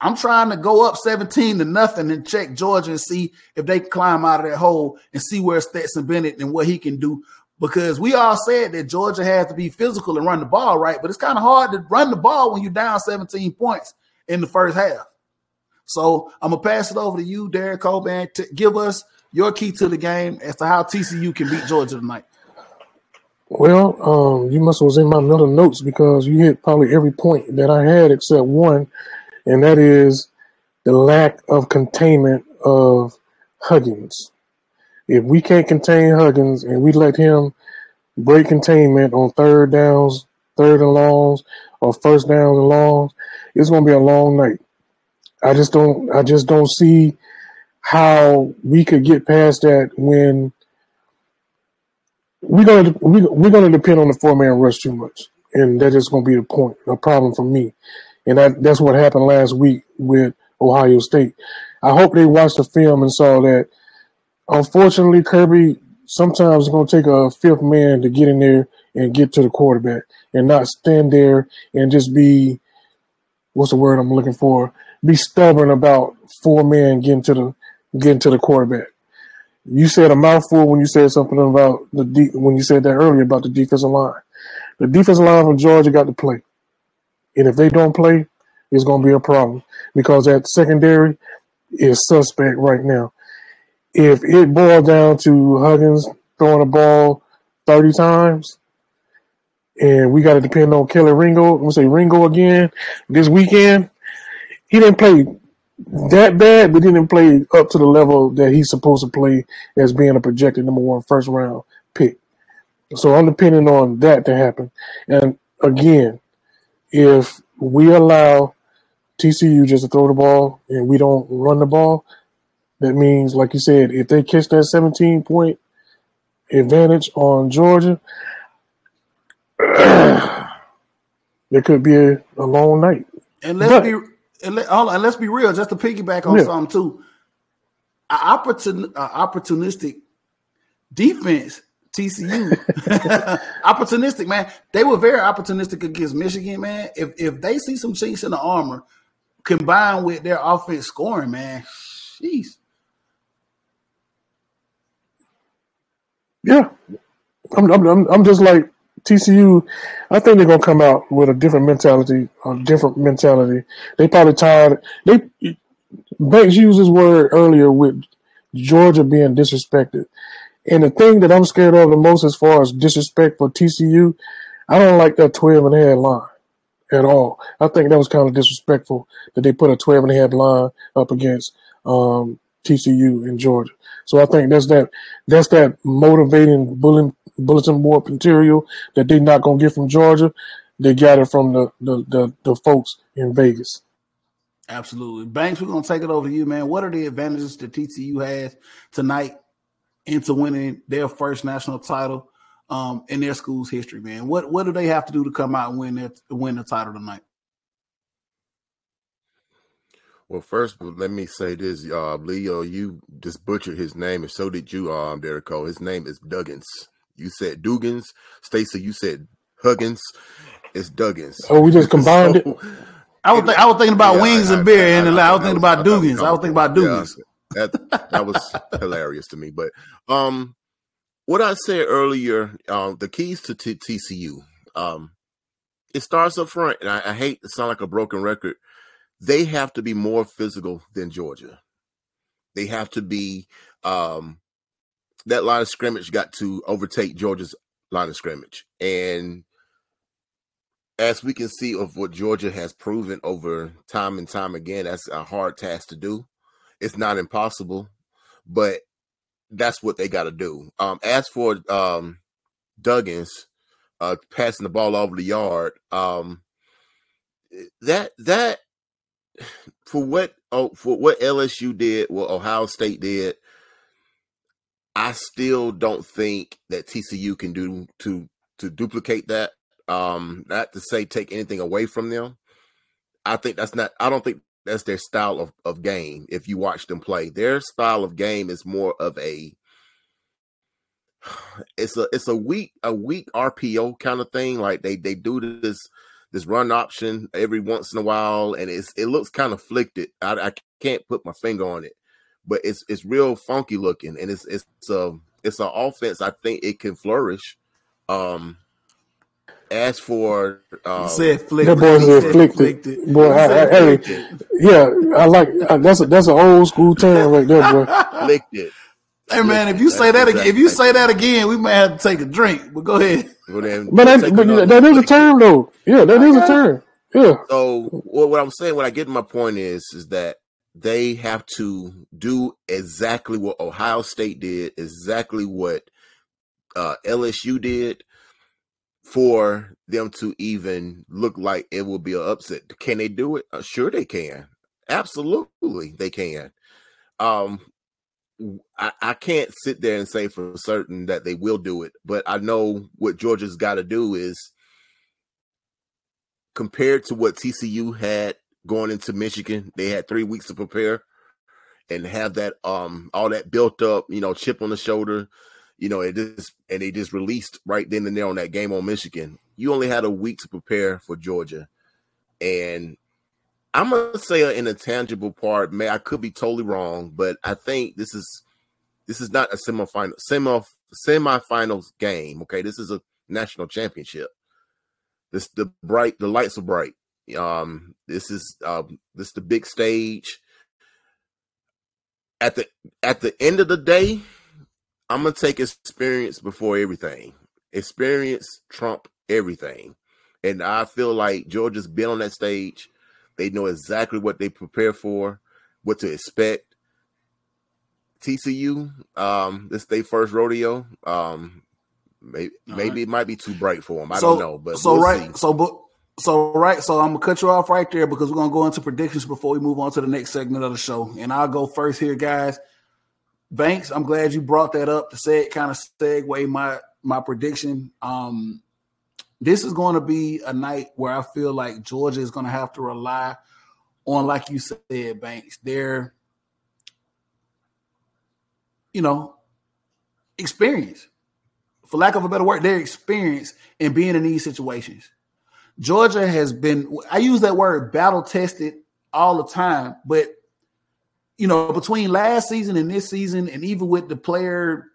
I'm trying to go up 17 to nothing and check Georgia and see if they can climb out of that hole and see where Stetson Bennett and what he can do. Because we all said that Georgia has to be physical and run the ball right, but it's kind of hard to run the ball when you're down 17 points in the first half. So I'm gonna pass it over to you, Derek Coban, to give us your key to the game as to how TCU can beat Georgia tonight. Well, um, you must have was in my mental notes because you hit probably every point that I had except one, and that is the lack of containment of Huggins. If we can't contain Huggins and we let him break containment on third downs, third and longs, or first downs and longs, it's going to be a long night. I just don't. I just don't see how we could get past that when we're gonna we, we're gonna depend on the four man rush too much, and that is gonna be the point, a problem for me, and that that's what happened last week with Ohio State. I hope they watched the film and saw that. Unfortunately, Kirby sometimes is gonna take a fifth man to get in there and get to the quarterback, and not stand there and just be what's the word I'm looking for? Be stubborn about four men getting to the getting to the quarterback. You said a mouthful when you said something about the de- when you said that earlier about the defensive line. The defensive line from Georgia got to play, and if they don't play, it's going to be a problem because that secondary is suspect right now. If it boils down to Huggins throwing the ball thirty times, and we got to depend on Kelee Ringo, I'm gonna say Ringo again this weekend. He didn't play that bad, but didn't play up to the level that he's supposed to play as being a projected number one first round pick. So I'm depending on that to happen. And again, if we allow TCU just to throw the ball and we don't run the ball, that means, like you said, if they catch that 17 point advantage on Georgia, there could be a, a long night. And let's but, be and, let, on, and let's be real, just to piggyback on yeah. something too. Opportun, opportunistic defense, TCU, opportunistic man. They were very opportunistic against Michigan, man. If if they see some chinks in the armor, combined with their offense scoring, man, jeez. Yeah, I'm, I'm, I'm just like TCU, I think they're gonna come out with a different mentality, a different mentality. They probably tired. They Banks used his word earlier with Georgia being disrespected, and the thing that I'm scared of the most as far as disrespect for TCU, I don't like that 12 and a half line at all. I think that was kind of disrespectful that they put a 12 and a half line up against um, TCU in Georgia. So I think that's that that's that motivating bullying bulletin board material that they're not gonna get from Georgia. They got it from the the, the, the folks in Vegas. Absolutely. Banks, we're gonna take it over to you, man. What are the advantages that TCU has tonight into winning their first national title um, in their school's history, man? What what do they have to do to come out and win that win the title tonight? Well, first, let me say this, uh, Leo. You just butchered his name, and so did you, um, Derek His name is Duggins. You said Dugans. Stacy, you said Huggins. It's Duggins. Oh, we just combined so, it. I was th- I was thinking about yeah, wings I, and beer, I, I, and I, was thinking about Dugans. I was thinking about Dugans. Yeah, that that was hilarious to me. But um, what I said earlier, um, the keys to t- TCU, um, it starts up front, and I, hate to sound like a broken record. They have to be more physical than Georgia. They have to be um, that line of scrimmage got to overtake Georgia's line of scrimmage. And as we can see of what Georgia has proven over time and time again, that's a hard task to do. It's not impossible, but that's what they got to do. Um, as for um, Duggins uh, passing the ball over the yard, um, that that for what oh for what LSU did, what Ohio State did, I still don't think that TCU can do to to duplicate that. Um, not to say take anything away from them. I think that's not. I don't think that's their style of, of game. If you watch them play, their style of game is more of a. It's a it's a weak a weak RPO kind of thing. Like they they do this this run option every once in a while, and it's it looks kind of flicked. I, I can't put my finger on it, but it's it's real funky looking, and it's it's a it's an offense. I think it can flourish. Um, as for um, said flick, that boy said flicked it. Boy, I, I, hey, yeah, I like that's a that's an old school term right there, boy. Flicked it. Hey man, if you say that again, if you say that again, we might have to take a drink. But go ahead. Well, then, But that, but that is a term though. Yeah, that is a term. Yeah. So well, what I'm saying, what I get to my point is, is that they have to do exactly what Ohio State did, exactly what uh, LSU did, for them to even look like it will be an upset. Can they do it? Uh, sure, they can. Absolutely, they can. Um, I, I can't sit there and say for certain that they will do it, but I know what Georgia's got to do is compared to what TCU had going into Michigan, they had three weeks to prepare and have that um all that built up, you know, chip on the shoulder, you know, it just and they just released right then and there on that game on Michigan. You only had a week to prepare for Georgia, and I'm gonna say in a tangible part. May I could be totally wrong, but I think this is this is not a semifinal semi semifinals game. Okay, this is a national championship. This the bright the lights are bright. Um, this is um, this is the big stage. At the at the end of the day, I'm gonna take experience before everything. Experience trump everything, and I feel like Georgia's been on that stage. They know exactly what they prepare for, what to expect. TCU, um, this their first rodeo. Um, maybe maybe right. it might be too bright for them. I so, don't know, but so we'll right, see. so but so right, so I'm gonna cut you off right there because we're gonna go into predictions before we move on to the next segment of the show. And I'll go first here, guys. Banks, I'm glad you brought that up to say it kind of segue my my prediction. Um, this is going to be a night where I feel like Georgia is going to have to rely on, like you said, Banks, their, you know, experience. For lack of a better word, their experience in being in these situations. Georgia has been, I use that word battle tested all the time, but you know, between last season and this season, and even with the player,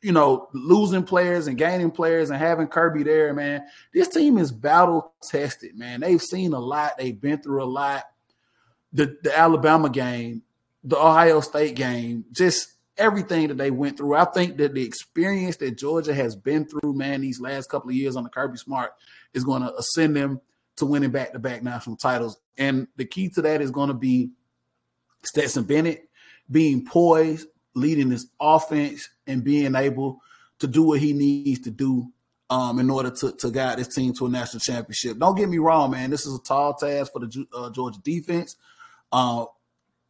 you know, losing players and gaining players and having Kirby there, man, this team is battle tested, man. They've seen a lot, they've been through a lot. The the Alabama game, the Ohio State game, just everything that they went through. I think that the experience that Georgia has been through, man, these last couple of years on the Kirby Smart is going to ascend them to winning back to back national titles. And the key to that is going to be Stetson Bennett being poised, leading this offense, and being able to do what he needs to do um, in order to, to guide this team to a national championship. Don't get me wrong, man. This is a tall task for the uh, Georgia defense. Uh,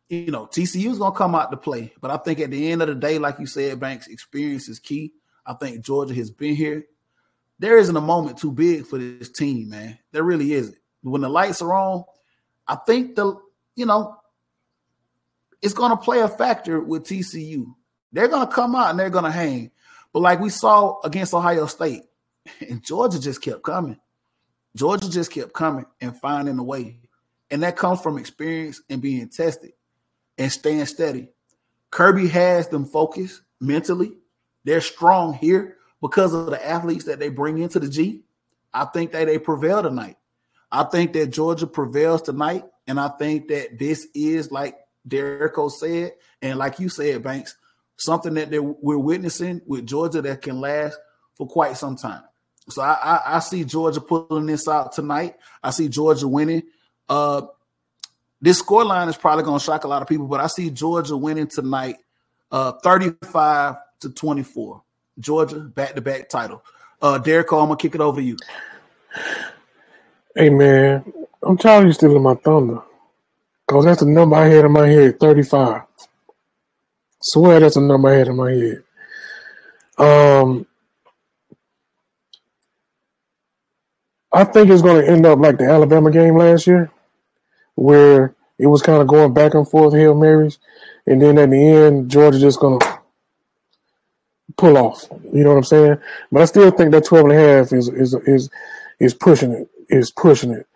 you know, TCU is going to come out to play, but I think at the end of the day, like you said, Banks, experience is key. I think Georgia has been here. There isn't a moment too big for this team, man. There really isn't. When the lights are on, I think the you know it's going to play a factor with TCU. They're going to come out and they're going to hang. But like we saw against Ohio State, and Georgia just kept coming. Georgia just kept coming and finding a way. And that comes from experience and being tested and staying steady. Kirby has them focused mentally. They're strong here because of the athletes that they bring into the G. I think that they prevail tonight. I think that Georgia prevails tonight. And I think that this is like Derrico said, and like you said, Banks, something that we're witnessing with Georgia that can last for quite some time. So I, I, I, see Georgia pulling this out tonight. I see Georgia winning. Uh, this score line is probably going to shock a lot of people, but I see Georgia winning tonight, uh, 35 to 24. Georgia back to back title. Uh, Derrico, I'm gonna kick it over to you. Hey man, I'm tired of you stealing my thunder. Cause that's the number I had in my head, 35. Swear that's the number I had in my head. Um I think it's gonna end up like the Alabama game last year, where it was kind of going back and forth, Hail Marys, and then at the end, Georgia just gonna pull off. You know what I'm saying? But I still think that 12 and a half is is is is pushing it. is pushing it.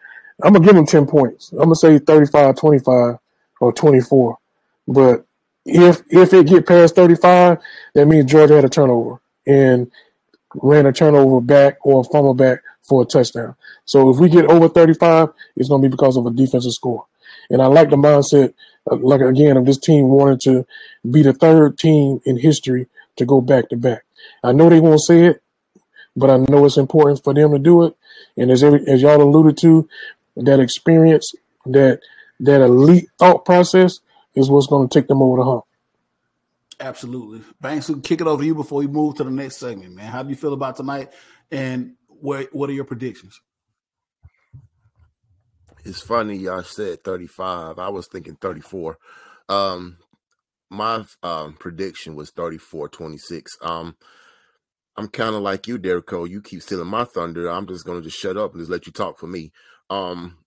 I'm gonna give him 10 points. I'm gonna say 35, 25, or 24. But if if it get past 35, that means Georgia had a turnover and ran a turnover back or a fumble back for a touchdown. So if we get over 35, it's gonna be because of a defensive score. And I like the mindset, uh, like again, of this team wanting to be the third team in history to go back to back. I know they won't say it, but I know it's important for them to do it. And as every, as y'all alluded to, that experience, that that elite thought process is what's going to take them over the hump. Absolutely, Banks. We can kick it over to you before we move to the next segment, man. How do you feel about tonight, and what what are your predictions? It's funny y'all said 35. I was thinking 34. Um, my um, prediction was 34 26. Um, I'm kind of like you, Derek Cole. You keep stealing my thunder. I'm just gonna just shut up and just let you talk for me. Um,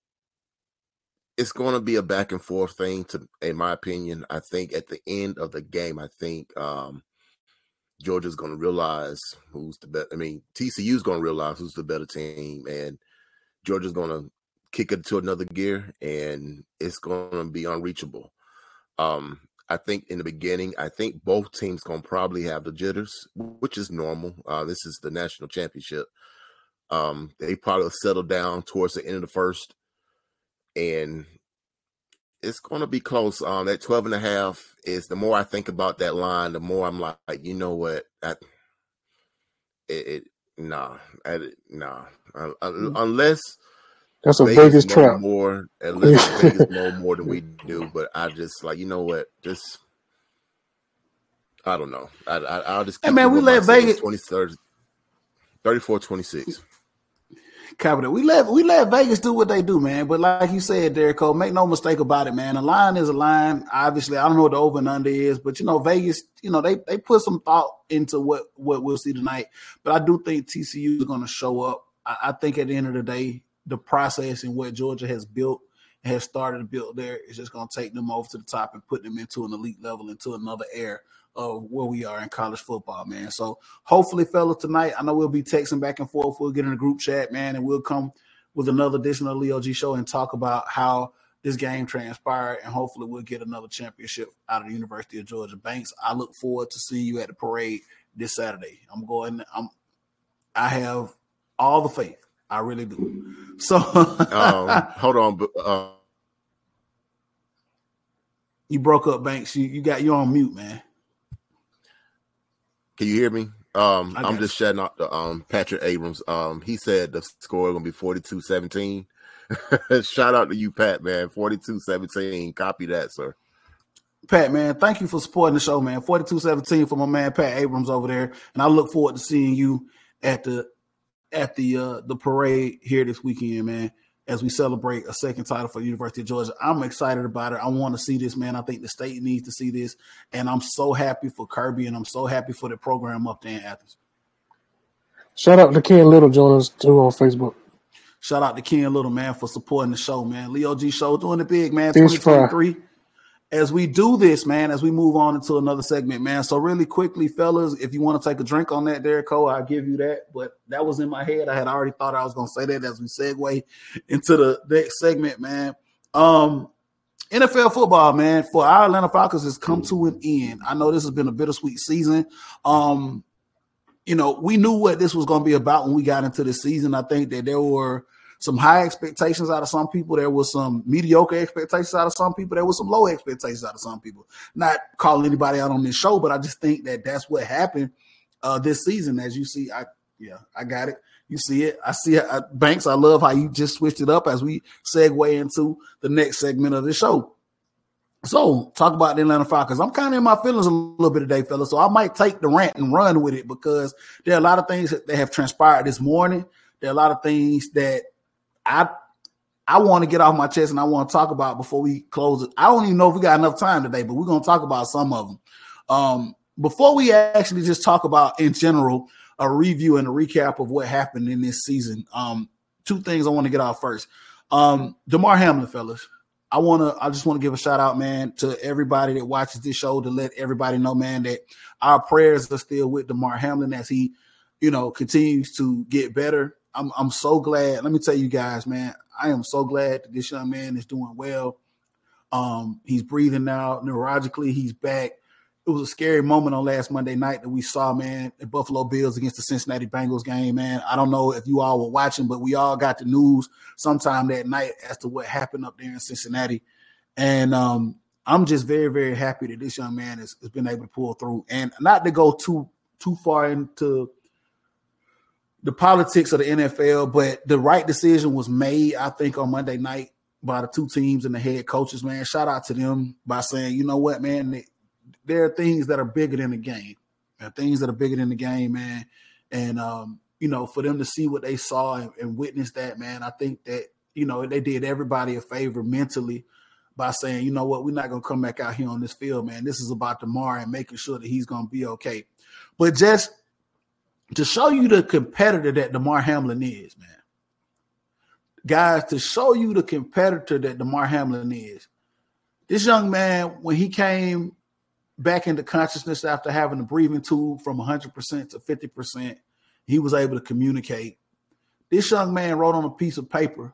it's going to be a back and forth thing, to in my opinion. I think at the end of the game, I think um, Georgia's going to realize who's the best. I mean, TCU's going to realize who's the better team, and Georgia's going to kick it to another gear, and it's going to be unreachable. Um, I think in the beginning, I think both teams gonna probably have the jitters, which is normal. Uh, this is the national championship. Um, they probably settle down towards the end of the first, and it's gonna be close. Um, that 12 and a half is the more I think about that line, the more I'm like, you know what? I, it, it nah, I, nah, uh, mm. unless that's a Vegas, Vegas trap. More, at least Vegas know more than we do. But I just like you know what, just I don't know. I, I will just. Hey man, we let Vegas 20, 30, 34, 26. Capital. We let we let Vegas do what they do, man. But like you said, Derek Cole, make no mistake about it, man. A line is a line. Obviously, I don't know what the over and under is, but you know, Vegas, you know, they they put some thought into what what we'll see tonight. But I do think TCU is going to show up. I, I think at the end of the day, the process and what Georgia has built has started to build there is just going to take them over to the top and put them into an elite level, into another era of where we are in college football, man. So hopefully, fellas, tonight, I know we'll be texting back and forth. We'll get in a group chat, man, and we'll come with another edition of the Leo G Show and talk about how this game transpired, and hopefully we'll get another championship out of the University of Georgia. Banks, I look forward to seeing you at the parade this Saturday. I'm going. I'm. I have all the faith I really do. So um, hold on, uh, you broke up, Banks. You, you got you on mute, man. Can you hear me? Um, I'm just shutting out the um, Patrick Abrams. Um, he said the score is gonna be 42-17. Shout out to you, Pat, man. 42-17. Copy that, sir. Pat, man, thank you for supporting the show, man. 42-17 for my man Pat Abrams over there. And I look forward to seeing you at the at the uh, the parade here this weekend, man, as we celebrate a second title for the University of Georgia. I'm excited about it. I want to see this, man. I think the state needs to see this, and I'm so happy for Kirby, and I'm so happy for the program up there in Athens. Shout out to Ken Little joining us too on Facebook. Shout out to Ken Little, man, for supporting the show, man. Leo G Show doing it big, man. 2023 as we do this, man, as we move on into another segment, man. So really quickly, fellas, if you want to take a drink on that, Derek Cole, I'll give you that. But that was in my head. I had already thought I was going to say that as we segue into the next segment, man. Um, NFL football, man, for our Atlanta Falcons has come to an end. I know this has been a bittersweet season. Um, you know, we knew what this was going to be about when we got into the season. I think that there were – some high expectations out of some people. There was some mediocre expectations out of some people. There was some low expectations out of some people. Not calling anybody out on this show, but I just think that that's what happened uh, this season. As you see, I yeah, I got it. You see it. I see it. I, Banks. I love how you just switched it up as we segue into the next segment of the show. So, talk about the Atlanta Falcons. I'm kind of in my feelings a little bit today, fellas. So I might take the rant and run with it because there are a lot of things that have transpired this morning. There are a lot of things that I I want to get off my chest and I want to talk about before we close it. I don't even know if we got enough time today, but we're going to talk about some of them. Um, before we actually just talk about in general a review and a recap of what happened in this season, um, two things I want to get off first. Um, Damar Hamlin, fellas. I want to. I just want to give a shout out, man, to everybody that watches this show to let everybody know, man, that our prayers are still with Damar Hamlin as he, you know, continues to get better I'm I'm so glad. Let me tell you guys, man, I am so glad that this young man is doing well. Um, he's breathing now neurologically. He's back. It was a scary moment on last Monday night that we saw, man, the Buffalo Bills against the Cincinnati Bengals game, man. I don't know if you all were watching, but we all got the news sometime that night as to what happened up there in Cincinnati. And um, I'm just very, very happy that this young man has, has been able to pull through. And not to go too too far into the politics of the NFL, but the right decision was made, I think, on Monday night by the two teams and the head coaches, man. Shout out to them by saying, you know what, man, there are things that are bigger than the game. There are things that are bigger than the game, man. And um, you know, for them to see what they saw and, and witness that, man, I think that, you know, they did everybody a favor mentally by saying, you know what, we're not gonna come back out here on this field, man. This is about Damar and making sure that he's gonna be okay. But just to show you the competitor that Damar Hamlin is, man. Guys, to show you the competitor that Damar Hamlin is. This young man, when he came back into consciousness after having a breathing tube from 100% to 50%, he was able to communicate. This young man wrote on a piece of paper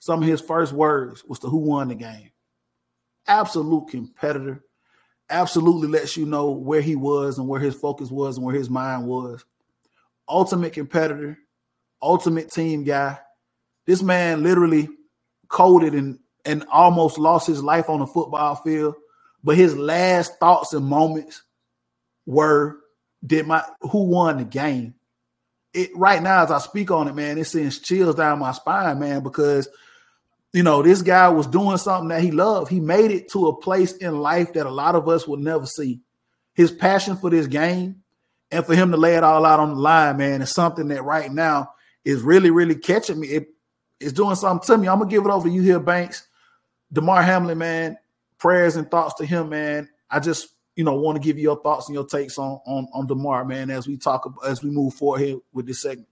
some of his first words was to who won the game. Absolute competitor. Absolutely lets you know where he was and where his focus was and where his mind was ultimate competitor, ultimate team guy. This man literally coded and and almost lost his life on the football field, but his last thoughts and moments were did my who won the game. It right now as I speak on it, man, it sends chills down my spine, man, because you know this guy was doing something that he loved. He made it to a place in life that a lot of us will never see. His passion for this game, and for him to lay it all out on the line, man, is something that right now is really, really catching me. It, it's doing something to me. I'm gonna give it over to you here, Banks. Damar Hamlin, man. Prayers and thoughts to him, man. I just, you know, want to give you your thoughts and your takes on on on Damar, man, as we talk as we move forward here with this segment.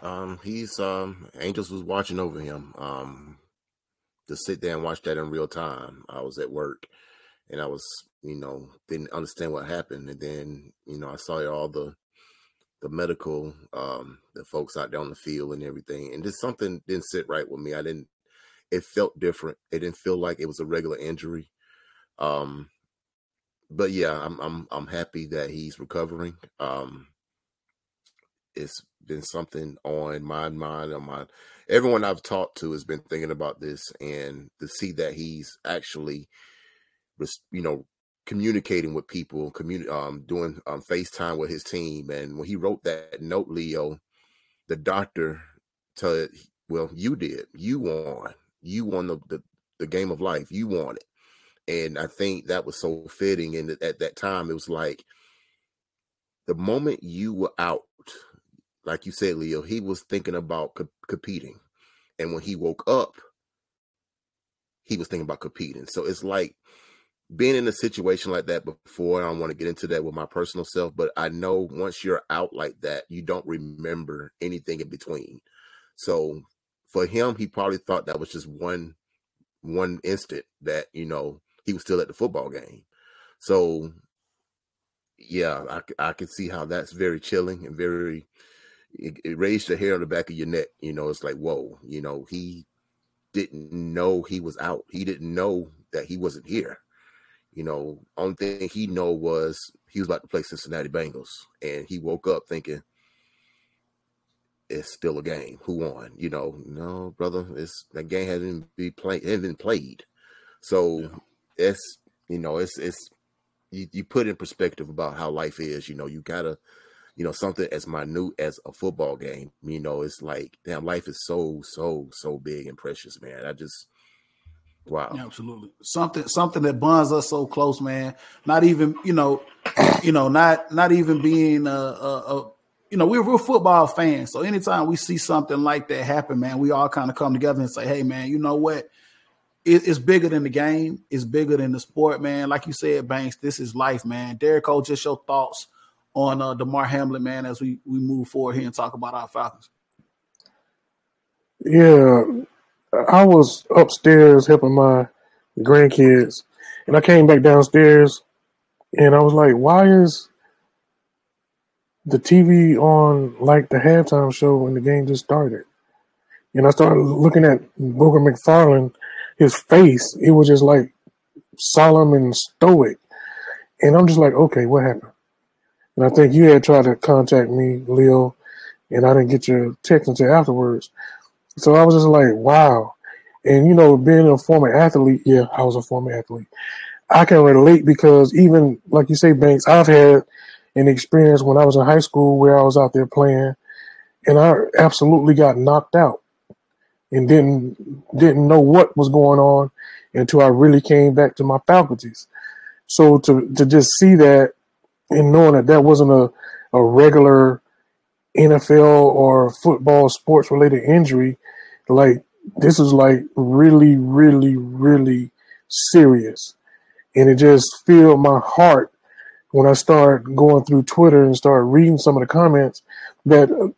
Um, he's um Angels was watching over him. Um, to sit there and watch that in real time. I was at work and I was, you know, didn't understand what happened. And then, you know, I saw all the the medical, um, the folks out there on the field and everything. And just something didn't sit right with me. I didn't it felt different. It didn't feel like it was a regular injury. Um but yeah, I'm I'm I'm happy that he's recovering. Um it's been something on my mind on my everyone I've talked to has been thinking about this and to see that he's actually you know, communicating with people, communi- um, doing um, FaceTime with his team. And when he wrote that note, Leo, the doctor told, well, you did. You won. You won the, the, the game of life. You won it. And I think that was so fitting. And at that time, it was like the moment you were out, like you said, Leo, he was thinking about co- competing. And when he woke up, he was thinking about competing. So it's like being in a situation like that before, I don't want to get into that with my personal self, but I know once you're out like that, you don't remember anything in between. So for him, he probably thought that was just one one instant that you know he was still at the football game. So yeah, I I can see how that's very chilling and very it, it raised the hair on the back of your neck. You know, it's like whoa, you know, he didn't know he was out. He didn't know that he wasn't here you know, only thing he know was he was about to play Cincinnati Bengals, and he woke up thinking it's still a game. Who won? You know, no, brother, it's that game hasn't been played, hasn't been played. So yeah. it's you know, it's it's you, you put in perspective about how life is. You know, you gotta, you know, something as minute as a football game. You know, it's like damn, life is so so so big and precious, man. I just Wow. Yeah, absolutely. Something something that bonds us so close, man. Not even, you know, you know, not not even being a, a, a you know, we're real football fans. So anytime we see something like that happen, man, we all kind of come together and say, hey, man, you know what? It, it's bigger than the game. It's bigger than the sport, man. Like you said, Banks, this is life, man. Derek Cole, just your thoughts on uh, Damar Hamlin, man, as we, we move forward here and talk about our Falcons. Yeah, I was upstairs helping my grandkids, and I came back downstairs, and I was like, "Why is the TV on like the halftime show when the game just started. And I started looking at Booger McFarland, his face, it was just like solemn and stoic. And I'm just like, okay, what happened? And I think you had tried to contact me, Leo, and I didn't get your text until afterwards. So I was just like, wow. And you know, being a former athlete, yeah, I was a former athlete. I can relate because even like you say, Banks, I've had an experience when I was in high school where I was out there playing, and I absolutely got knocked out and didn't didn't know what was going on until I really came back to my faculties. So to to just see that and knowing that that wasn't a a regular NFL or football sports related injury, like this is like really, really, really serious. And it just filled my heart when I started going through Twitter and started reading some of the comments that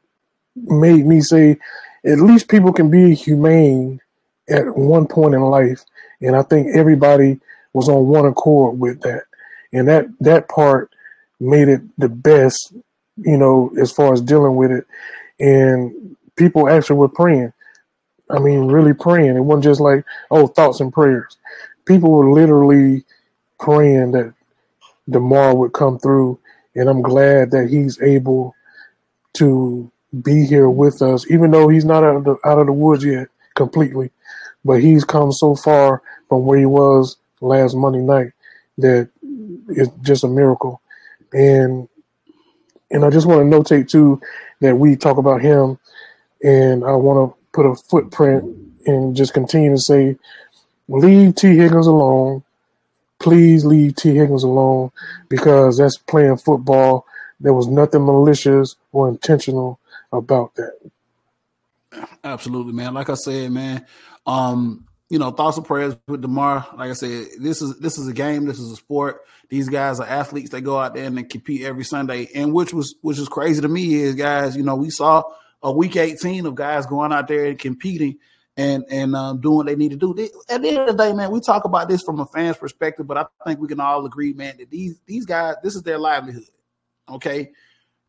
made me say, at least people can be humane at one point in life. And I think everybody was on one accord with that. And that, that part made it the best, you know, as far as dealing with it. And people actually were praying. I mean, really praying. It wasn't just like, oh, thoughts and prayers. People were literally praying that Damar would come through, and I'm glad that he's able to be here with us, even though he's not out of the out of the woods yet completely. But he's come so far from where he was last Monday night that it's just a miracle. And and I just want to notate too that we talk about him, and I want to put a footprint and just continue to say, leave Tee Higgins alone please leave Tee Higgins alone because that's playing football. There was nothing malicious or intentional about that. Absolutely, man. Like I said, man, um, you know, thoughts and prayers with Damar. Like I said, this is this is a game. This is a sport. These guys are athletes. They go out there and they compete every Sunday. And which was which is crazy to me is guys. You know, we saw a week eighteen of guys going out there and competing and and um, doing what they need to do. At the end of the day, man, we talk about this from a fan's perspective, but I think we can all agree, man, that these these guys, this is their livelihood. Okay,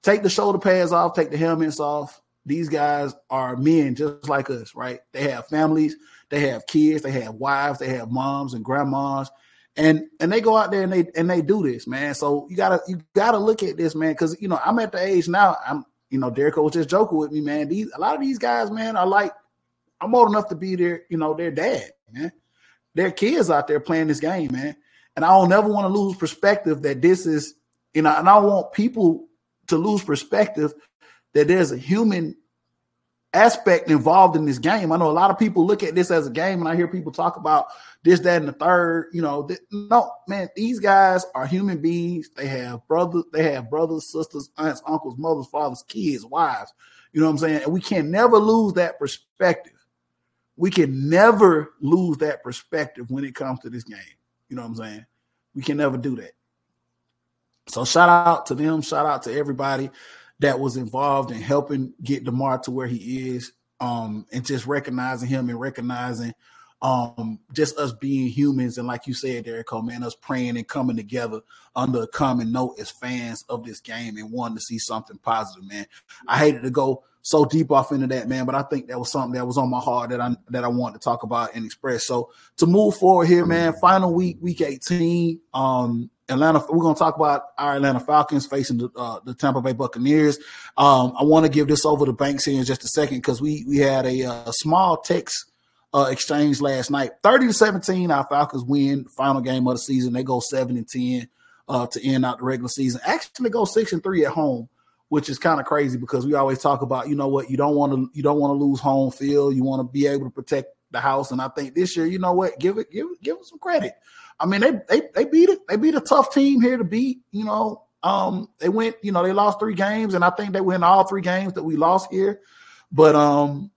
take the shoulder pads off, take the helmets off. These guys are men just like us, right? They have families, they have kids, they have wives, they have moms and grandmas, and and they go out there and they and they do this, man. So you gotta you gotta look at this, man, because you know I'm at the age now. I'm you know Derek was just joking with me, man. These a lot of these guys, man, are like I'm old enough to be their, you know, their dad, man. Their kids out there playing this game, man. And I don't never want to lose perspective that this is, you know, and I want people to lose perspective that there's a human aspect involved in this game. I know a lot of people look at this as a game, and I hear people talk about this, that, and the third. You know, th- no, man, these guys are human beings. They have brothers, they have brothers, sisters, aunts, uncles, mothers, fathers, kids, wives. You know what I'm saying? And we can never lose that perspective we can never lose that perspective when it comes to this game. You know what I'm saying? We can never do that. So shout out to them. Shout out to everybody that was involved in helping get Damar to where he is, um, and just recognizing him and recognizing um, just us being humans and like you said, Derek Cole, man, us praying and coming together under a common note as fans of this game and wanting to see something positive, man. I hated to go so deep off into that, man. But I think that was something that was on my heart that I that I wanted to talk about and express. So to move forward here, man, final week, week 18. Um, Atlanta, we're gonna talk about our Atlanta Falcons facing the, uh, the Tampa Bay Buccaneers. Um, I want to give this over to Banks here in just a second because we we had a, a uh, small text uh, exchange last night. 30 to 17, our Falcons win final game of the season. They go seven and 10 uh, to end out the regular season. Actually, go six and three at home which is kind of crazy because we always talk about, you know what, you don't want to you don't want to lose home field. You want to be able to protect the house. And I think this year, you know what, give it give give it some credit. I mean, they they they beat it. They beat a tough team here to beat. You know, um, they went. You know, they lost three games, and I think they win all three games that we lost here. But um,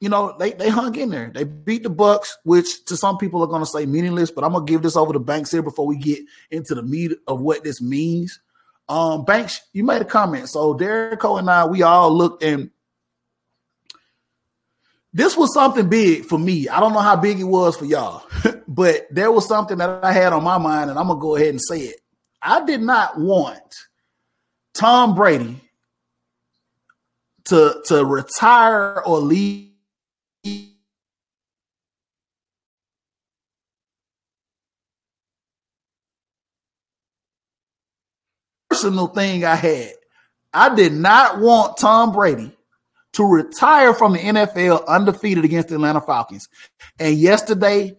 you know, they they hung in there. They beat the Bucks, which to some people are going to say meaningless. But I'm gonna give this over to Banks here before we get into the meat of what this means. Um, Banks, you made a comment. So Derek and I, we all looked and this was something big for me. I don't know how big it was for y'all, but there was something that I had on my mind, and I'm gonna go ahead and say it. I did not want Tom Brady to to retire or leave personal thing I had. I did not want Tom Brady to retire from the NFL undefeated against the Atlanta Falcons. And yesterday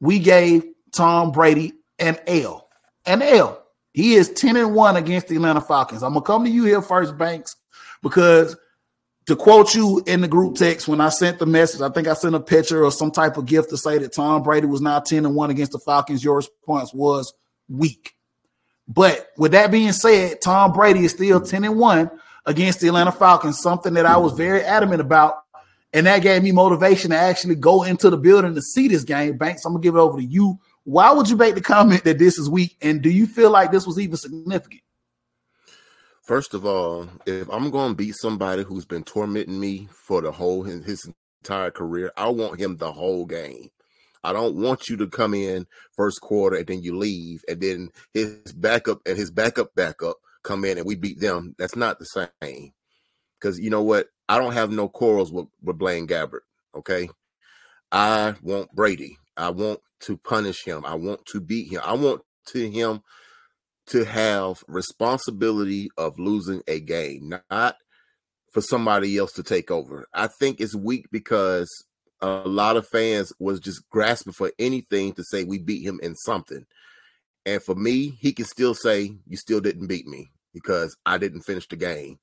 we gave Tom Brady an L. An L. He is 10 and 1 against the Atlanta Falcons. I'm gonna come to you here first, Banks, because to quote you in the group text when I sent the message, I think I sent a picture or some type of gift to say that Tom Brady was now 10 and 1 against the Falcons. Your response was weak. But with that being said, Tom Brady is still 10 and 1 against the Atlanta Falcons, something that I was very adamant about. And that gave me motivation to actually go into the building to see this game. Banks, I'm gonna give it over to you. Why would you make the comment that this is weak? And do you feel like this was even significant? First of all, if I'm to beat somebody who's been tormenting me for the whole his entire career, I want him the whole game. I don't want you to come in first quarter and then you leave, and then his backup and his backup backup come in and we beat them. That's not the same. Because you know what? I don't have no quarrels with, with Blaine Gabbert. Okay. I want Brady. I want to punish him. I want to beat him. I want to him to have responsibility of losing a game, not for somebody else to take over. I think it's weak because a lot of fans was just grasping for anything to say we beat him in something. And for me, he can still say you still didn't beat me because I didn't finish the game.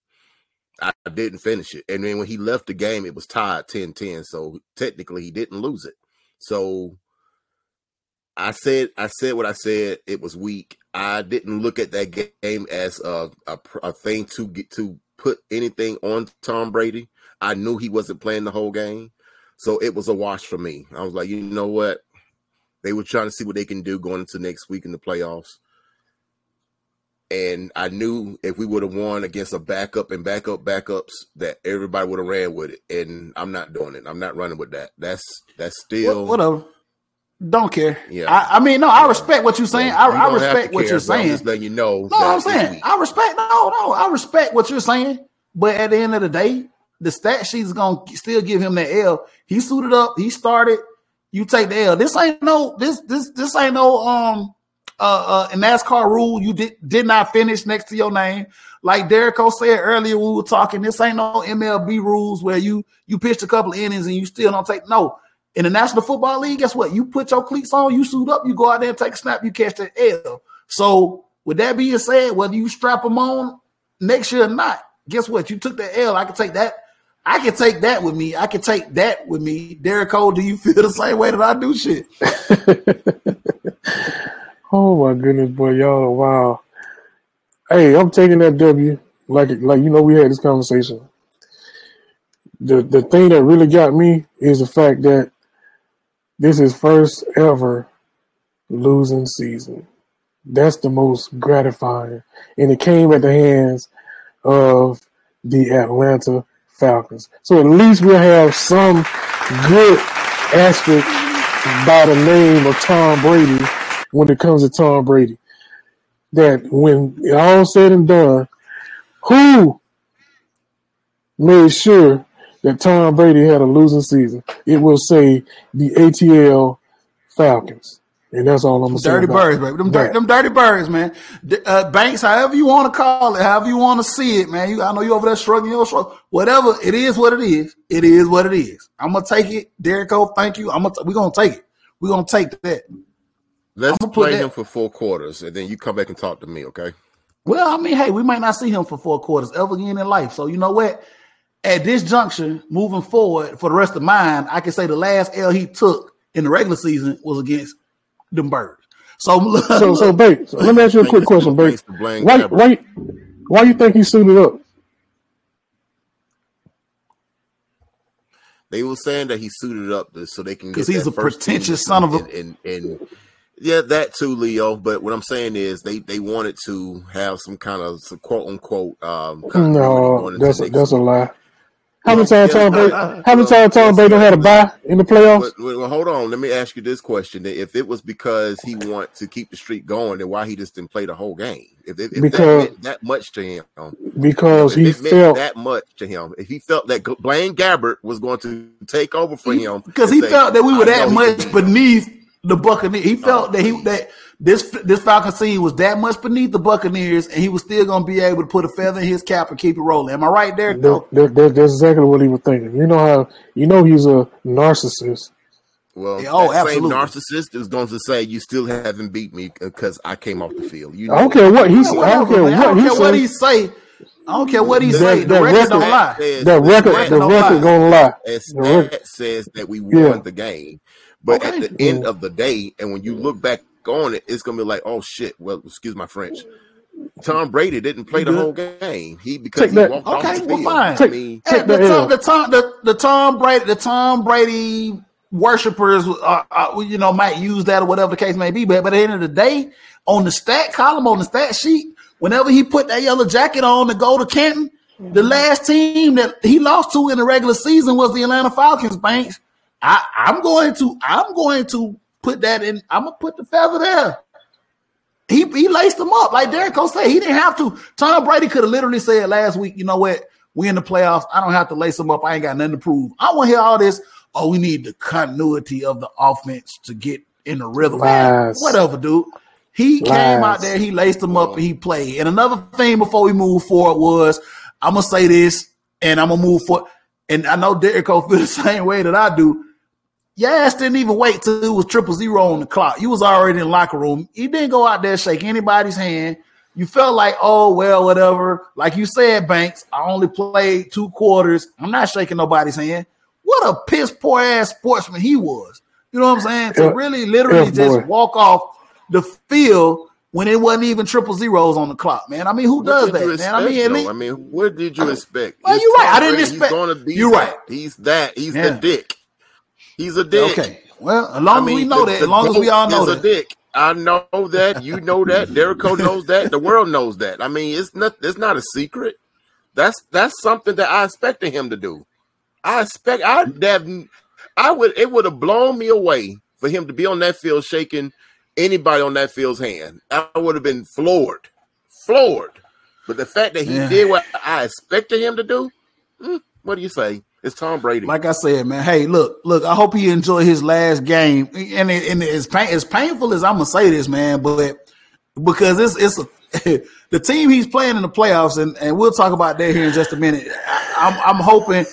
I didn't finish it. And then when he left the game, it was tied 10-10. So technically he didn't lose it. So I said I said what I said. It was weak. I didn't look at that game as a, a, a thing to get to put anything on Tom Brady. I knew he wasn't playing the whole game, so it was a wash for me. I was like, you know what? They were trying to see what they can do going into next week in the playoffs. And I knew if we would have won against a backup and backup backups, that everybody would have ran with it. And I'm not doing it. I'm not running with that. That's that's still whatever. Don't care. Yeah. I, I mean, no, I respect what you're saying. I, I respect what care, you're saying. I'm just letting you know. No, I'm saying I respect. No, no, I respect what you're saying. But at the end of the day, the stat sheet is gonna still give him that L. He suited up. He started. You take the L. This ain't no. This this this ain't no. Um. Uh. uh NASCAR rule. You did did not finish next to your name. Like Derrico said earlier, we were talking. This ain't no MLB rules where you you pitched a couple of innings and you still don't take no in the National Football League, guess what? You put your cleats on, you suit up, you go out there and take a snap, you catch the L. So, with that being said, whether you strap them on next year or not, guess what? You took the L. I can take that. I can take that with me. I can take that with me. Derrico, do you feel the same way that I do shit? oh my goodness, boy, y'all! Wow. Hey, I'm taking that W. Like, like you know, we had this conversation. The the thing that really got me is the fact that this is first ever losing season. That's the most gratifying. And it came at the hands of the Atlanta Falcons. So at least we'll have some good aspect by the name of Tom Brady when it comes to Tom Brady. That when all said and done, who made sure that Tom Brady had a losing season, it will say the ATL Falcons. And that's all I'm gonna say. Dirty birds, baby. Them, dirty, them dirty birds, man. Uh, Banks, however you want to call it, however you want to see it, man. You, I know you over there shrugging your shoulder. Whatever it is, what it is. It is what it is. I'm gonna take it, Derrico. Thank you. I'm gonna. We're gonna take it. We're gonna take that. Let's play that. him for four quarters, and then you come back and talk to me, okay? Well, I mean, hey, we might not see him for four quarters ever again in life. So you know what? at this junction, moving forward for the rest of mine, I can say the last L he took in the regular season was against them birds. So, so, so, Bate, so let me ask you a quick question, Bate. Why, why, why you think he suited up? They were saying that he suited up so they can because he's a pretentious son of a and, and, and yeah, that too, Leo. But what I'm saying is they they wanted to have some kind of some quote unquote um. No, that's a, that's a lie. How many times Tom Brady? How many times Tom Brady had a buy in the playoffs? But, well, hold on. Let me ask you this question: If it was because he wanted to keep the streak going, then why he just didn't play the whole game? If, if, if because, that, that much to him, because he felt that much to him. If he felt that Blaine Gabbert was going to take over for him, because he say, felt that we were that much beneath the Buccaneers. He uh-huh. felt oh, that he that this this Falcon scene was that much beneath the Buccaneers, and he was still going to be able to put a feather in his cap and keep it rolling. Am I right there? That, that, that, that's exactly what he was thinking. You know how you know he's a narcissist. Well, yeah, oh, absolutely. Same narcissist is going to say you still haven't beat me because I came off the field. You know? I don't care what he's. I don't care what, I don't care what he say. I don't care what he that, say. The that record, don't lie. Says, that record, the record, the record gonna lie. That says that we won yeah. the game, but okay. at the end of the day, and when you look back on it, it's gonna be like, oh shit. Well, excuse my French. Tom Brady didn't play the whole game. He because Take he that. walked okay, off the well, fine. I mean, the, Tom, the, Tom, the, the Tom Brady, the Tom Brady worshippers, uh, uh, you know, might use that or whatever the case may be. But, but at the end of the day, on the stat column, on the stat sheet, whenever he put that yellow jacket on to go to Canton, the last team that he lost to in the regular season was the Atlanta Falcons. Banks, I, I'm going to, I'm going to put that in. I'm gonna put the feather there. He he laced them up like Derrico said. He didn't have to. Tom Brady could have literally said last week, you know what? We in the playoffs. I don't have to lace them up. I ain't got nothing to prove. I want to hear all this. Oh, we need the continuity of the offense to get in the rhythm. Lies. Whatever, dude. He Lies. came out there, he laced them up, and he played. And another thing before we move forward was I'm gonna say this, and I'm gonna move forward. And I know Derrico feel the same way that I do. Your ass didn't even wait till it was triple zero on the clock. You was already in the locker room. You didn't go out there shake anybody's hand. You felt like, oh well, whatever. Like you said, Banks, I only played two quarters. I'm not shaking nobody's hand. What a piss poor ass sportsman he was. You know what I'm saying? To really, literally just walk off the field when it wasn't even triple zeros on the clock, man. I mean, who what does that, man? I mean, I mean, what did you expect? Well, you're right. I didn't expect. Going to be You're right. He's that. He's yeah. the dick. He's a dick. Okay. Well, as long I mean, as we know the, that, as long as we all know that. a dick. I know that. You know that. Derrico knows that. The world knows that. I mean, it's not. It's not a secret. That's that's something that I expected him to do. I expect. I have. I would. It would have blown me away for him to be on that field shaking anybody on that field's hand. I would have been floored, floored. But the fact that he yeah. did what I expected him to do, hmm, what do you say? It's Tom Brady. Like I said, man. Hey, look, look. I hope he enjoyed his last game, and it, and it's pain, as painful as I'm gonna say this, man. But because it's it's a, the team he's playing in the playoffs, and, and we'll talk about that here in just a minute. I, am I'm, I'm hoping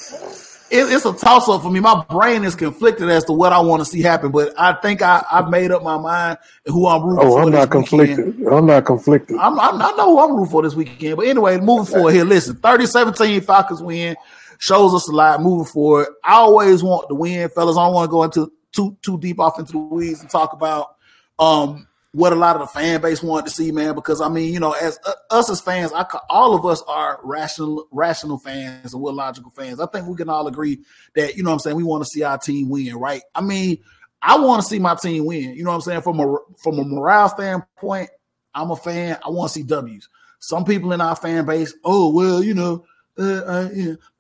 it, it's a toss up for me. My brain is conflicted as to what I want to see happen, but I think I I've made up my mind who I'm rooting for. oh, for. I'm not conflicted. Weekend. I'm not conflicted. I'm, I'm, i know who I'm rooting for this weekend. But anyway, moving forward here. Listen, 30-17 Falcons win shows us a lot moving forward. I always want to win, fellas. I don't want to go into too too deep off into the weeds and talk about um what a lot of the fan base wanted to see, man. Because I mean, you know, as uh, us as fans, I all of us are rational rational fans and we're logical fans. I think we can all agree that you know I'm saying we want to see our team win, right? I mean, I want to see my team win. You know what I'm saying from a from a morale standpoint. I'm a fan. I want to see W's. Some people in our fan base, oh well, you know, uh, uh,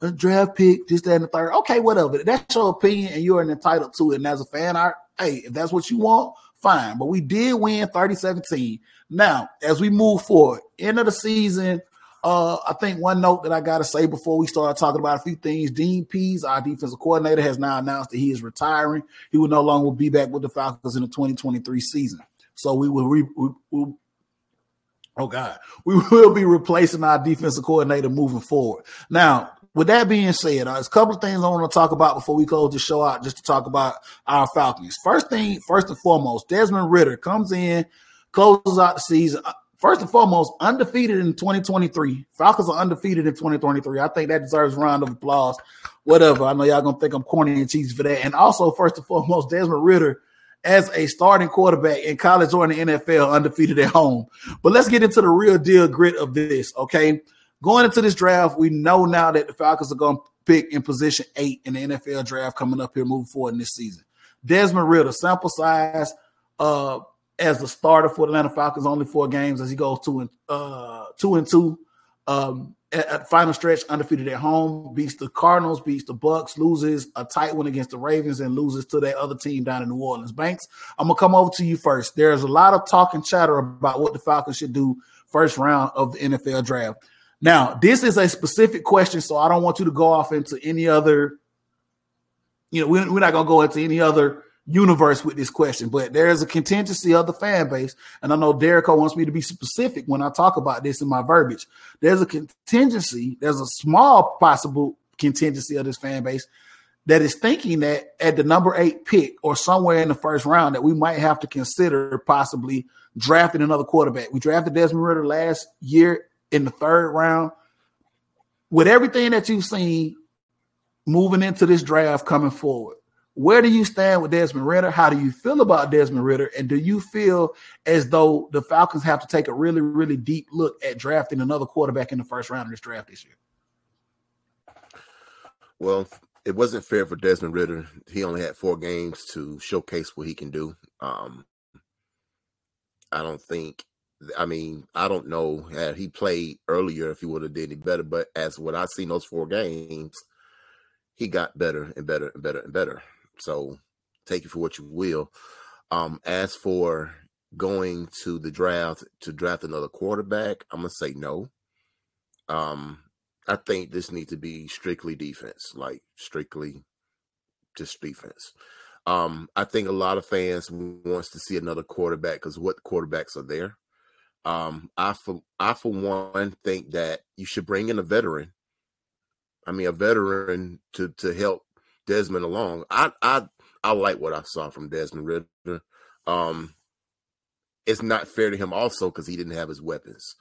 a draft pick, this, that, and the third. Okay, whatever. That's your opinion, and you're entitled to it. And as a fan, I, hey, if that's what you want, fine. But we did win 30-17. Now, as we move forward, end of the season, uh, I think one note that I got to say before we start talking about a few things, Dean Pease, our defensive coordinator, has now announced that he is retiring. He will no longer be back with the Falcons in the 2023 season. So we will re- we, we, Oh God, we will be replacing our defensive coordinator moving forward. Now, with that being said, uh, there's a couple of things I want to talk about before we close the show out, just to talk about our Falcons. First thing, first and foremost, Desmond Ridder comes in, closes out the season. Uh, first and foremost, undefeated in 2023. Falcons are undefeated in 2023. I think that deserves a round of applause. Whatever. I know y'all gonna think I'm corny and cheesy for that. And also, first and foremost, Desmond Ridder as a starting quarterback in college or in the NFL undefeated at home. But let's get into the real deal grit of this, okay? Going into this draft, we know now that the Falcons are going to pick in position eight in the NFL draft coming up here moving forward in this season. Desmond Ridder, sample size uh, as the starter for the Atlanta Falcons, only four games as he goes two and uh, two and two. Um, at final stretch undefeated at home, beats the Cardinals, beats the Bucks, loses a tight one against the Ravens, and loses to that other team down in New Orleans. Banks, I'm gonna come over to you first. There's a lot of talk and chatter about what the Falcons should do first round of the NFL draft. Now, this is a specific question, so I don't want you to go off into any other. You know, we're, we're not gonna go into any other universe with this question, but there is a contingency of the fan base. And I know Derrico wants me to be specific when I talk about this in my verbiage. There's a contingency, there's a small possible contingency of this fan base that is thinking that at the number eight pick or somewhere in the first round that we might have to consider possibly drafting another quarterback. We drafted Desmond Ridder last year in the third round. With everything that you've seen moving into this draft coming forward, where do you stand with Desmond Ridder? How do you feel about Desmond Ridder? And do you feel as though the Falcons have to take a really, really deep look at drafting another quarterback in the first round of this draft this year? Well, it wasn't fair for Desmond Ridder. He only had four games to showcase what he can do. Um, I don't think. I mean, I don't know had he played earlier if he would have did any better. But as what I seen those four games, he got better and better and better and better. So take it for what you will. Um, as for going to the draft to draft another quarterback, I'm gonna say no. Um, I think this needs to be strictly defense, like strictly just defense. Um, I think a lot of fans wants to see another quarterback because what quarterbacks are there. Um, I for I for one think that you should bring in a veteran. I mean, a veteran to to help Desmond along. I I I like what I saw from Desmond Ridder. Um, it's not fair to him also because he didn't have his weapons.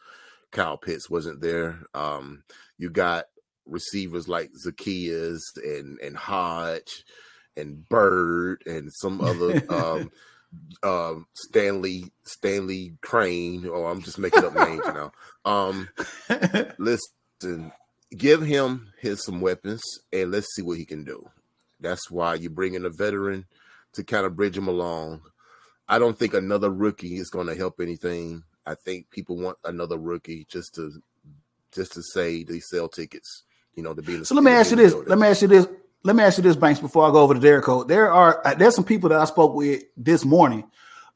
Kyle Pitts wasn't there. Um, you got receivers like Zaccheaus and and Hodge and Byrd and some other um, um, Stanley Stanley Crane. Oh, I'm just making up names now. Um, listen, give him his some weapons and let's see what he can do. That's why you bring in a veteran to kind of bridge him along. I don't think another rookie is going to help anything. I think people want another rookie just to just to say they sell tickets, you know, to be. so let me ask you this. Let me ask you this. Let me ask you this, Banks. Before I go over to Derrico, there are uh, there's some people that I spoke with this morning.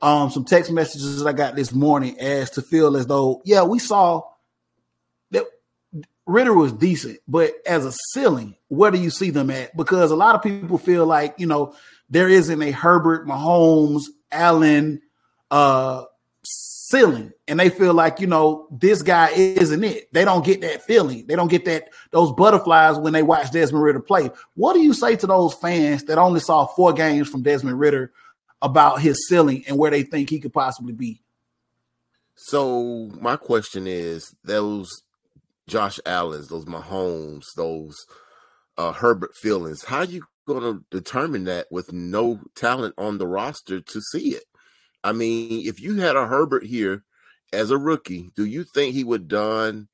Um, some text messages that I got this morning as to feel as though, yeah, we saw Ridder was decent, but as a ceiling, where do you see them at? Because a lot of people feel like, you know, there isn't a Herbert, Mahomes, Allen uh ceiling. And they feel like, you know, this guy isn't it. They don't get that feeling. They don't get that those butterflies when they watch Desmond Ridder play. What do you say to those fans that only saw four games from Desmond Ridder about his ceiling and where they think he could possibly be? So my question is those Josh Allen's, those Mahomes, those uh, Herbert feelings. How you going to determine that with no talent on the roster to see it? I mean, if you had a Herbert here as a rookie, do you think he would done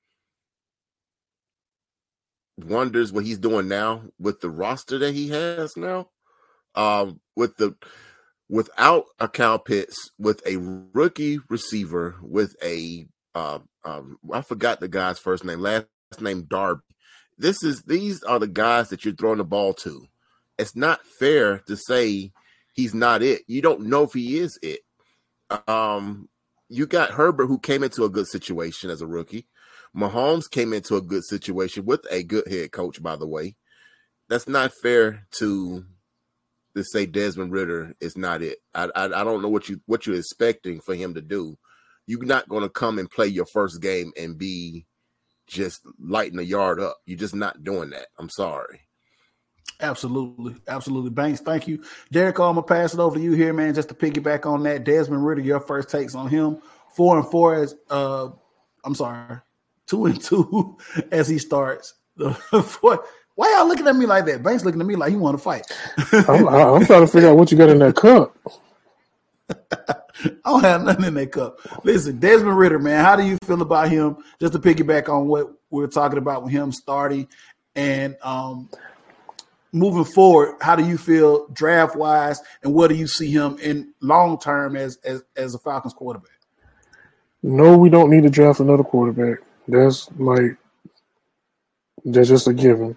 wonders what he's doing now with the roster that he has now? Um, with the without a Kyle Pitts, with a rookie receiver, with a uh, um, I forgot the guy's first name, last name Darby. This is these are the guys that you're throwing the ball to. It's not fair to say he's not it. You don't know if he is it. Um, you got Herbert who came into a good situation as a rookie. Mahomes came into a good situation with a good head coach, by the way. That's not fair to to say Desmond Ridder is not it. I, I I don't know what you what you're expecting for him to do you're not going to come and play your first game and be just lighting the yard up. You're just not doing that. I'm sorry. Absolutely. Absolutely. Banks, thank you. Derek, I'm going to pass it over to you here, man, just to piggyback on that. Desmond Ridder, your first takes on him. Four and four as, uh, I'm sorry, two and two as he starts. Why y'all looking at me like that? Banks looking at me like he want to fight. I'm, I'm trying to figure out what you got in that cup. I don't have nothing in that cup. Listen, Desmond Ridder, man, how do you feel about him? Just to piggyback on what we are talking about with him starting and um, moving forward, how do you feel draft wise, and what do you see him in long term as, as as a Falcons quarterback? No, we don't need to draft another quarterback. That's like That's just a given.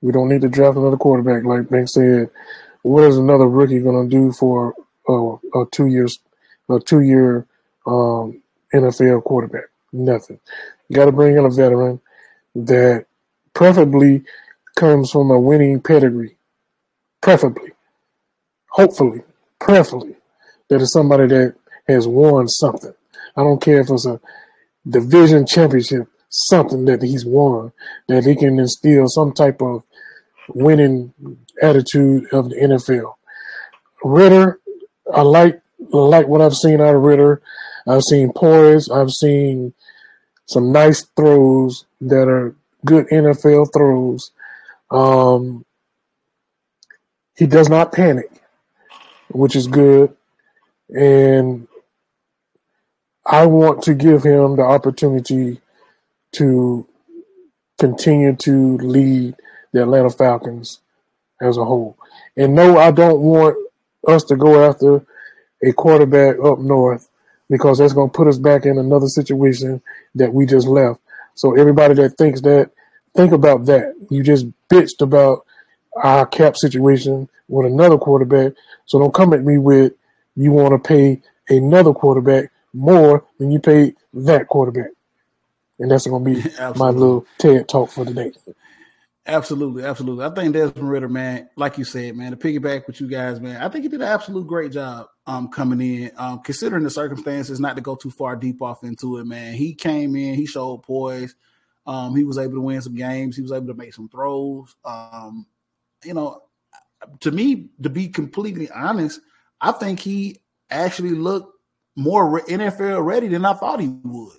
We don't need to draft another quarterback. Like Bank said, what is another rookie going to do for a, a two years, a two year um, NFL quarterback? Nothing. You got to bring in a veteran that preferably comes from a winning pedigree. Preferably, hopefully, preferably, that is somebody that has won something. I don't care if it's a division championship, something that he's won, that he can instill some type of winning attitude of the NFL. Ridder, I like like what I've seen out of Ridder. I've seen poise. I've seen some nice throws that are good NFL throws. Um, he does not panic, which is good. And I want to give him the opportunity to continue to lead the Atlanta Falcons as a whole. And no, I don't want us to go after a quarterback up north because that's going to put us back in another situation that we just left. So everybody that thinks that, think about that. You just bitched about our cap situation with another quarterback. So don't come at me with you want to pay another quarterback more than you paid that quarterback. And that's going to be my little TED talk for today. Absolutely, absolutely. I think Desmond Ridder, man, like you said, man, to piggyback with you guys, man, I think he did an absolute great job um coming in. Um, considering the circumstances, not to go too far deep off into it, man. He came in, he showed poise. Um, he was able to win some games, he was able to make some throws. Um, you know, to me, to be completely honest, I think he actually looked more NFL ready than I thought he would.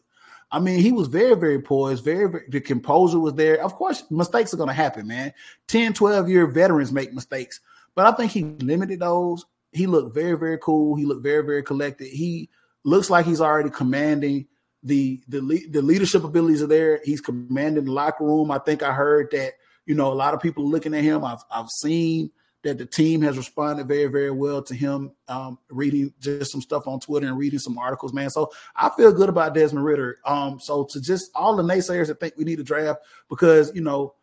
I mean, he was very, very poised, very, very, the composure was there. Of course, mistakes are going to happen, man. 10, 12 year veterans make mistakes, but I think he limited those. He looked very, very cool. He looked very, very collected. He looks like he's already commanding the the the leadership abilities are there. He's commanding the locker room. I think I heard that you know a lot of people looking at him. I've I've seen that the team has responded very, very well to him. Um, reading just some stuff on Twitter and reading some articles, man. So I feel good about Desmond Ridder. Um, so to just all the naysayers that think we need to draft because you know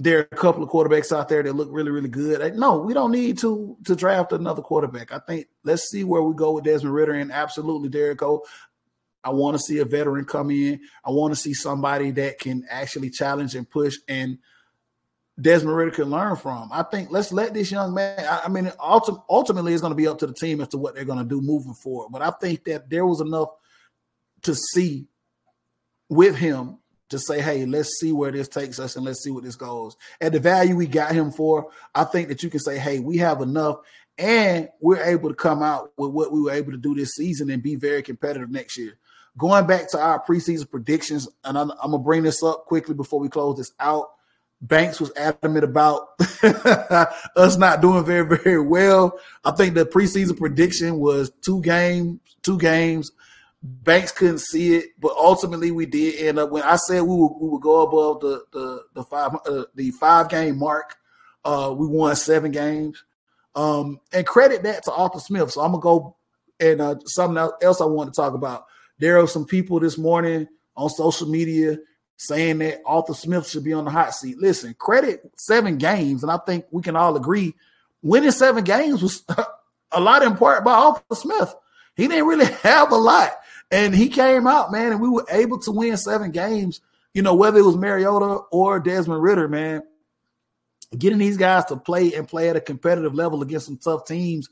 there are a couple of quarterbacks out there that look really, really good. No, we don't need to to draft another quarterback. I think let's see where we go with Desmond Ridder and absolutely Derrico. I want to see a veteran come in. I want to see somebody that can actually challenge and push and Desmond Ridder can learn from. I think let's let this young man. I, I mean, ulti- ultimately, it's going to be up to the team as to what they're going to do moving forward. But I think that there was enough to see with him to say, "Hey, let's see where this takes us, and let's see what this goes." At the value we got him for, I think that you can say, "Hey, we have enough." And we're able to come out with what we were able to do this season and be very competitive next year. Going back to our preseason predictions, and I'm, I'm gonna bring this up quickly before we close this out Banks was adamant about us not doing very, very well. I think the preseason prediction was two games, two games. Banks couldn't see it, but ultimately we did end up. When I said we would, we would go above the the the five uh, the five game mark, uh, we won seven games. Um, and credit that to Arthur Smith. So I'm gonna go and uh, something else I want to talk about. There are some people this morning on social media saying that Arthur Smith should be on the hot seat. Listen, credit seven games, and I think we can all agree winning seven games was a lot in part by Arthur Smith. He didn't really have a lot, and he came out, man, and we were able to win seven games. You know, whether it was Mariota or Desmond Ridder, man, getting these guys to play and play at a competitive level against some tough teams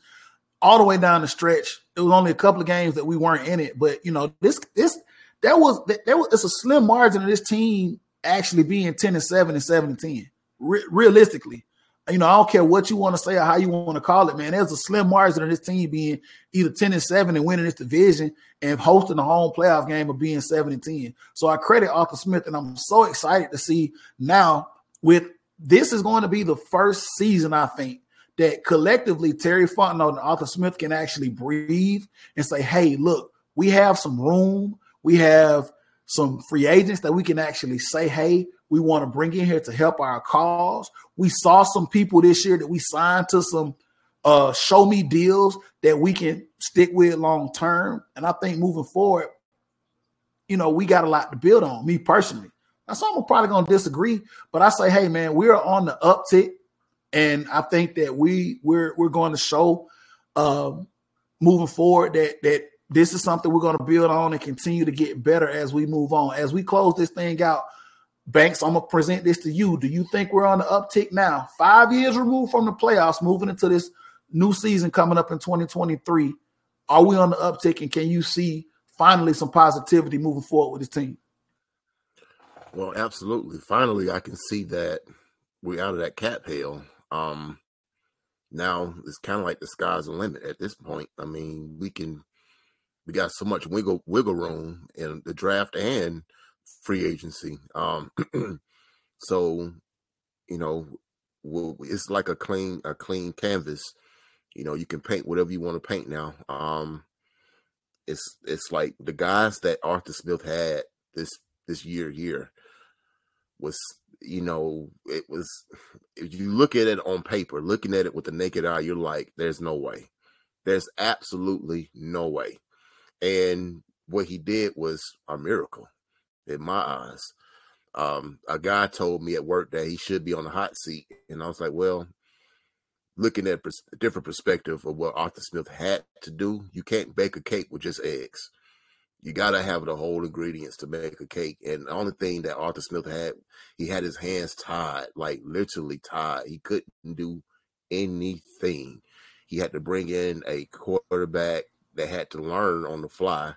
all the way down the stretch. It was only a couple of games that we weren't in it, but you know, this this there was there was it's a slim margin of this team actually being 10 and 7 and 7 and 10. Re- realistically. You know, I don't care what you want to say or how you want to call it, man. There's a slim margin of this team being either 10 and 7 and winning this division and hosting a home playoff game of being 7 and 10. So I credit Arthur Smith, and I'm so excited to see now with this is going to be the first season, I think, that collectively Terry Fontenot and Arthur Smith can actually breathe and say, hey, look, we have some room we have some free agents that we can actually say, hey, we want to bring in here to help our cause. We saw some people this year that we signed to some uh, show me deals that we can stick with long term. And I think moving forward, you know, we got a lot to build on. Me personally, Some are probably gonna disagree, but I say, hey man, we're on the uptick, and I think that we we're we're going to show um, moving forward that that this is something we're going to build on and continue to get better as we move on. As we close this thing out, Banks, I'm gonna present this to you. Do you think we're on the uptick now? Five years removed from the playoffs, moving into this new season coming up in 2023. Are we on the uptick, and can you see finally some positivity moving forward with this team? Well, absolutely. Finally, I can see that we're out of that cap hell. Um, now it's kind of like the sky's the limit at this point. I mean, we can we got so much wiggle wiggle room in the draft and free agency. Um, so you know, we'll, it's like a clean a clean canvas. You know, you can paint whatever you want to paint now. Um, it's it's like the guys that Arthur Smith had this this year here was you know it was if you look at it on paper looking at it with the naked eye you're like there's no way there's absolutely no way and what he did was a miracle in my eyes um a guy told me at work that he should be on the hot seat and i was like well looking at a different perspective of what arthur smith had to do you can't bake a cake with just eggs you got to have the whole ingredients to make a cake. And the only thing that Arthur Smith had, he had his hands tied, like literally tied. He couldn't do anything. He had to bring in a quarterback that had to learn on the fly,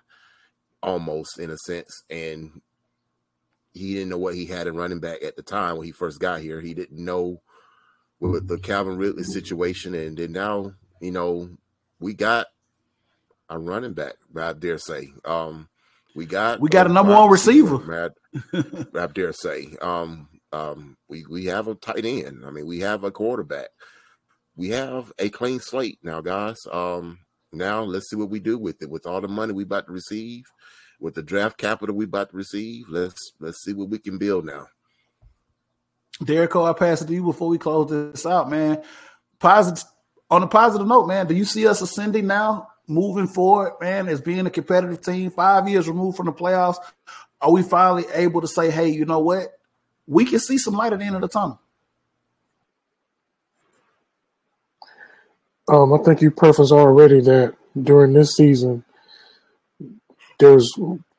almost in a sense. And he didn't know what he had in running back at the time when he first got here. He didn't know with the Calvin Ridley situation. And then now, you know, we got a running back, I dare say. Um, we got we got a number one receiver. receiver I dare say. Um, um, we we have a tight end. I mean, we have a quarterback. We have a clean slate now, guys. Um, now let's see what we do with it. With all the money we about to receive, with the draft capital we about to receive, let's let's see what we can build now. Derek, I'll pass it to you before we close this out, man. Positive on a positive note, man. Do you see us ascending now moving forward, man, as being a competitive team, five years removed from the playoffs, are we finally able to say, hey, you know what? We can see some light at the end of the tunnel. Um, I think you prefaced already that during this season, there's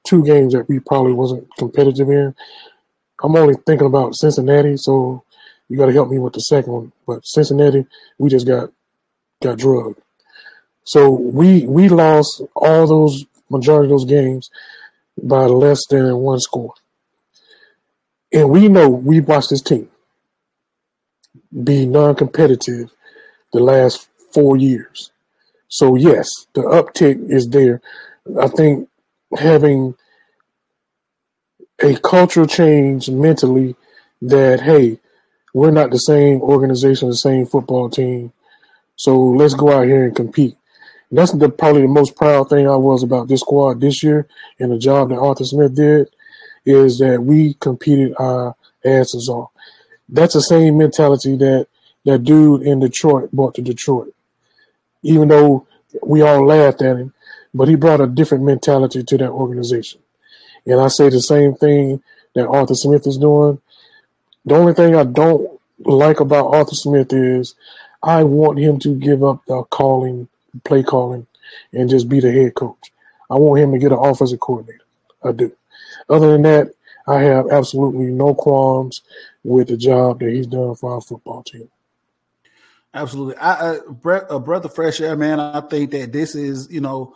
two games that we probably wasn't competitive in. I'm only thinking about Cincinnati, so you got to help me with the second one. But Cincinnati, we just got got drugged. So we we lost all those majority of those games by less than one score. And we know we watched this team be non-competitive the last four years. So yes, the uptick is there. I think having a cultural change mentally that hey, we're not the same organization, the same football team. So let's go out here and compete that's the probably the most proud thing I was about this squad this year and the job that Arthur Smith did is that we competed our asses off. That's the same mentality that that dude in Detroit brought to Detroit. Even though we all laughed at him, but he brought a different mentality to that organization. And I say the same thing that Arthur Smith is doing. The only thing I don't like about Arthur Smith is I want him to give up the calling play calling and just be the head coach. I want him to get an offensive coordinator. I do. Other than that, I have absolutely no qualms with the job that he's done for our football team. Absolutely. I, a breath of fresh air, man. I think that this is, you know,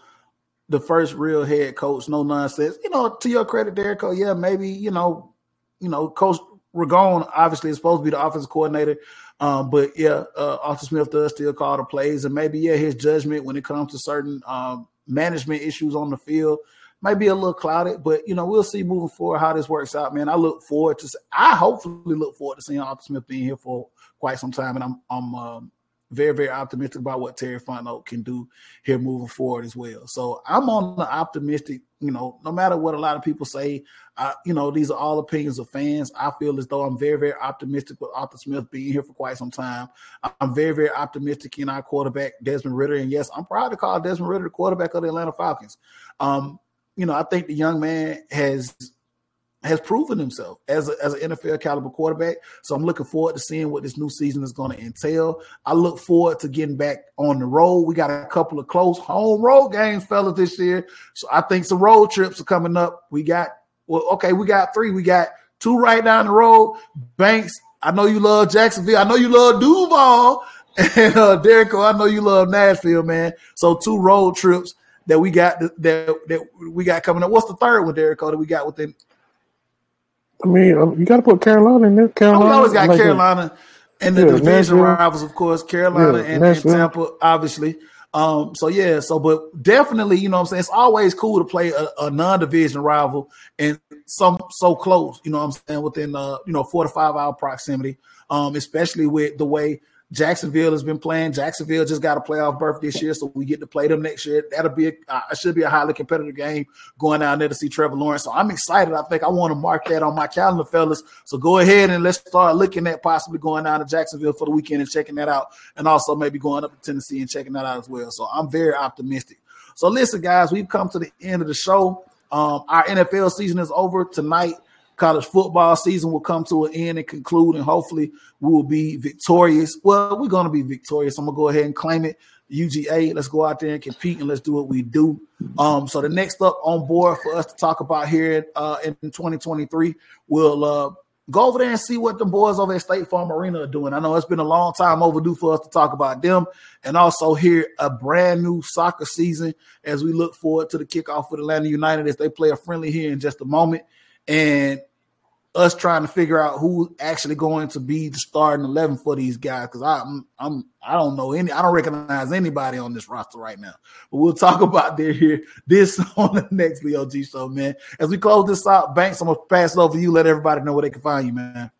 the first real head coach, no nonsense. You know, to your credit, Derek, yeah, maybe, you know, you know, Coach Ragone obviously is supposed to be the offensive coordinator. Um, but yeah, uh, Arthur Smith does still call the plays, and maybe yeah, his judgment when it comes to certain um, management issues on the field might be a little clouded. But you know, we'll see moving forward how this works out, man. I look forward to, I hopefully look forward to seeing Arthur Smith being here for quite some time, and I'm I'm um, very, very optimistic about what Terry Fontenot can do here moving forward as well. So I'm on the optimistic, you know, no matter what a lot of people say, I, you know, these are all opinions of fans. I feel as though I'm very, very optimistic with Arthur Smith being here for quite some time. I'm very, very optimistic in our quarterback, Desmond Ridder. And yes, I'm proud to call Desmond Ridder the quarterback of the Atlanta Falcons. Um, you know, I think the young man has has proven himself as, a, as an NFL caliber quarterback. So I'm looking forward to seeing what this new season is going to entail. I look forward to getting back on the road. We got a couple of close home road games, fellas, this year. So I think some road trips are coming up. We got, well, okay, we got three. We got two right down the road. Banks, I know you love Jacksonville. I know you love Duval. And uh, Derek, I know you love Nashville, man. So two road trips that we got that that we got coming up. What's the third one, Derek, that we got within I mean, um, you got to put Carolina in there. Carolina. Oh, we always got like Carolina and the yeah, division Nashville. rivals, of course, Carolina yeah, and, and, Tampa, obviously. Um, so yeah, so but definitely, you know what I'm saying? It's always cool to play a, a non-division rival and some so close, you know what I'm saying, within uh, you know, four to five hour proximity. Um, especially with the way Jacksonville has been playing. Jacksonville just got a playoff berth this year, so we get to play them next year. That'll be a, uh, should be a highly competitive game going down there to see Trevor Lawrence. So I'm excited. I think I want to mark that on my calendar, fellas. So go ahead and let's start looking at possibly going down to Jacksonville for the weekend and checking that out, and also maybe going up to Tennessee and checking that out as well. So I'm very optimistic. So listen, guys, we've come to the end of the show. Um, our NFL season is over tonight college football season will come to an end and conclude, and hopefully we will be victorious. Well, we're going to be victorious. I'm going to go ahead and claim it. UGA, let's go out there and compete and let's do what we do. Um, so the next up on board for us to talk about here uh, in 2023, we'll uh, go over there and see what the boys over at State Farm Arena are doing. I know it's been a long time overdue for us to talk about them and also hear a brand new soccer season as we look forward to the kickoff with Atlanta United as they play a friendly here in just a moment and us trying to figure out who actually going to be the starting eleven for these guys because I'm I'm I don't know any I don't recognize anybody on this roster right now. But we'll talk about their here this on the next Leo G show, man. As we close this out, Banks, I'm gonna pass it over to you. Let everybody know where they can find you, man.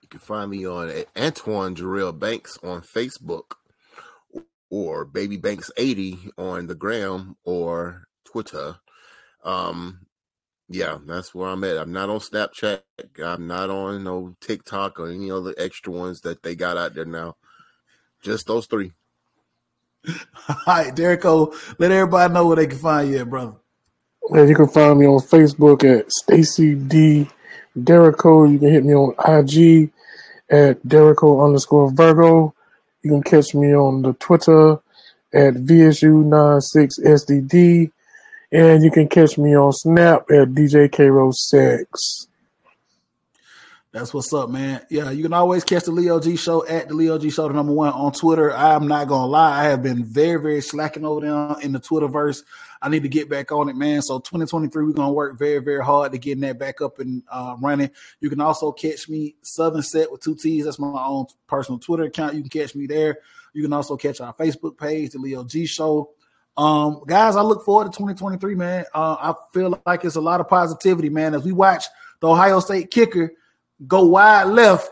You can find me on Antoine Jarrell Banks on Facebook or Baby Banks 80 on the gram or Twitter. Um, yeah, that's where I'm at. I'm not on Snapchat. I'm not on no TikTok or any other extra ones that they got out there now. Just those three. All right, Derrico, let everybody know where they can find you at, brother. And you can find me on Facebook at Stacy D Derrico. You can hit me on IG at Derico underscore Virgo. You can catch me on the Twitter at VSU96SDD. And you can catch me on Snap at DJ K-Rose6. That's what's up, man. Yeah, you can always catch the Leo G Show at the Leo G Show, the number one on Twitter. I'm not gonna lie, I have been very, very slacking over there in the Twitterverse. I need to get back on it, man. So 2023, we're gonna work very, very hard to getting that back up and uh, running. You can also catch me Southern Set with two T's. That's my own personal Twitter account. You can catch me there. You can also catch our Facebook page, the Leo G Show. Um, guys, I look forward to 2023, man. Uh, I feel like it's a lot of positivity, man. As we watch the Ohio State kicker go wide left,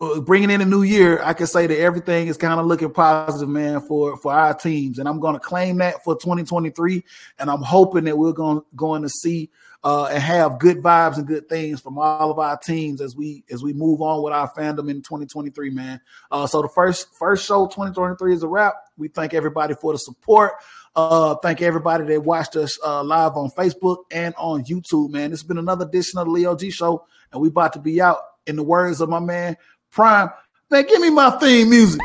uh, bringing in a new year, I can say that everything is kind of looking positive, man, for for our teams, and I'm going to claim that for 2023. And I'm hoping that we're going going to see uh, and have good vibes and good things from all of our teams as we as we move on with our fandom in 2023, man. Uh, so the first first show 2023 is a wrap. We thank everybody for the support. Uh, thank everybody that watched us uh, live on Facebook and on YouTube, man. It's been another edition of the Leo G Show, and we about to be out. In the words of my man Prime, man, give me my theme music.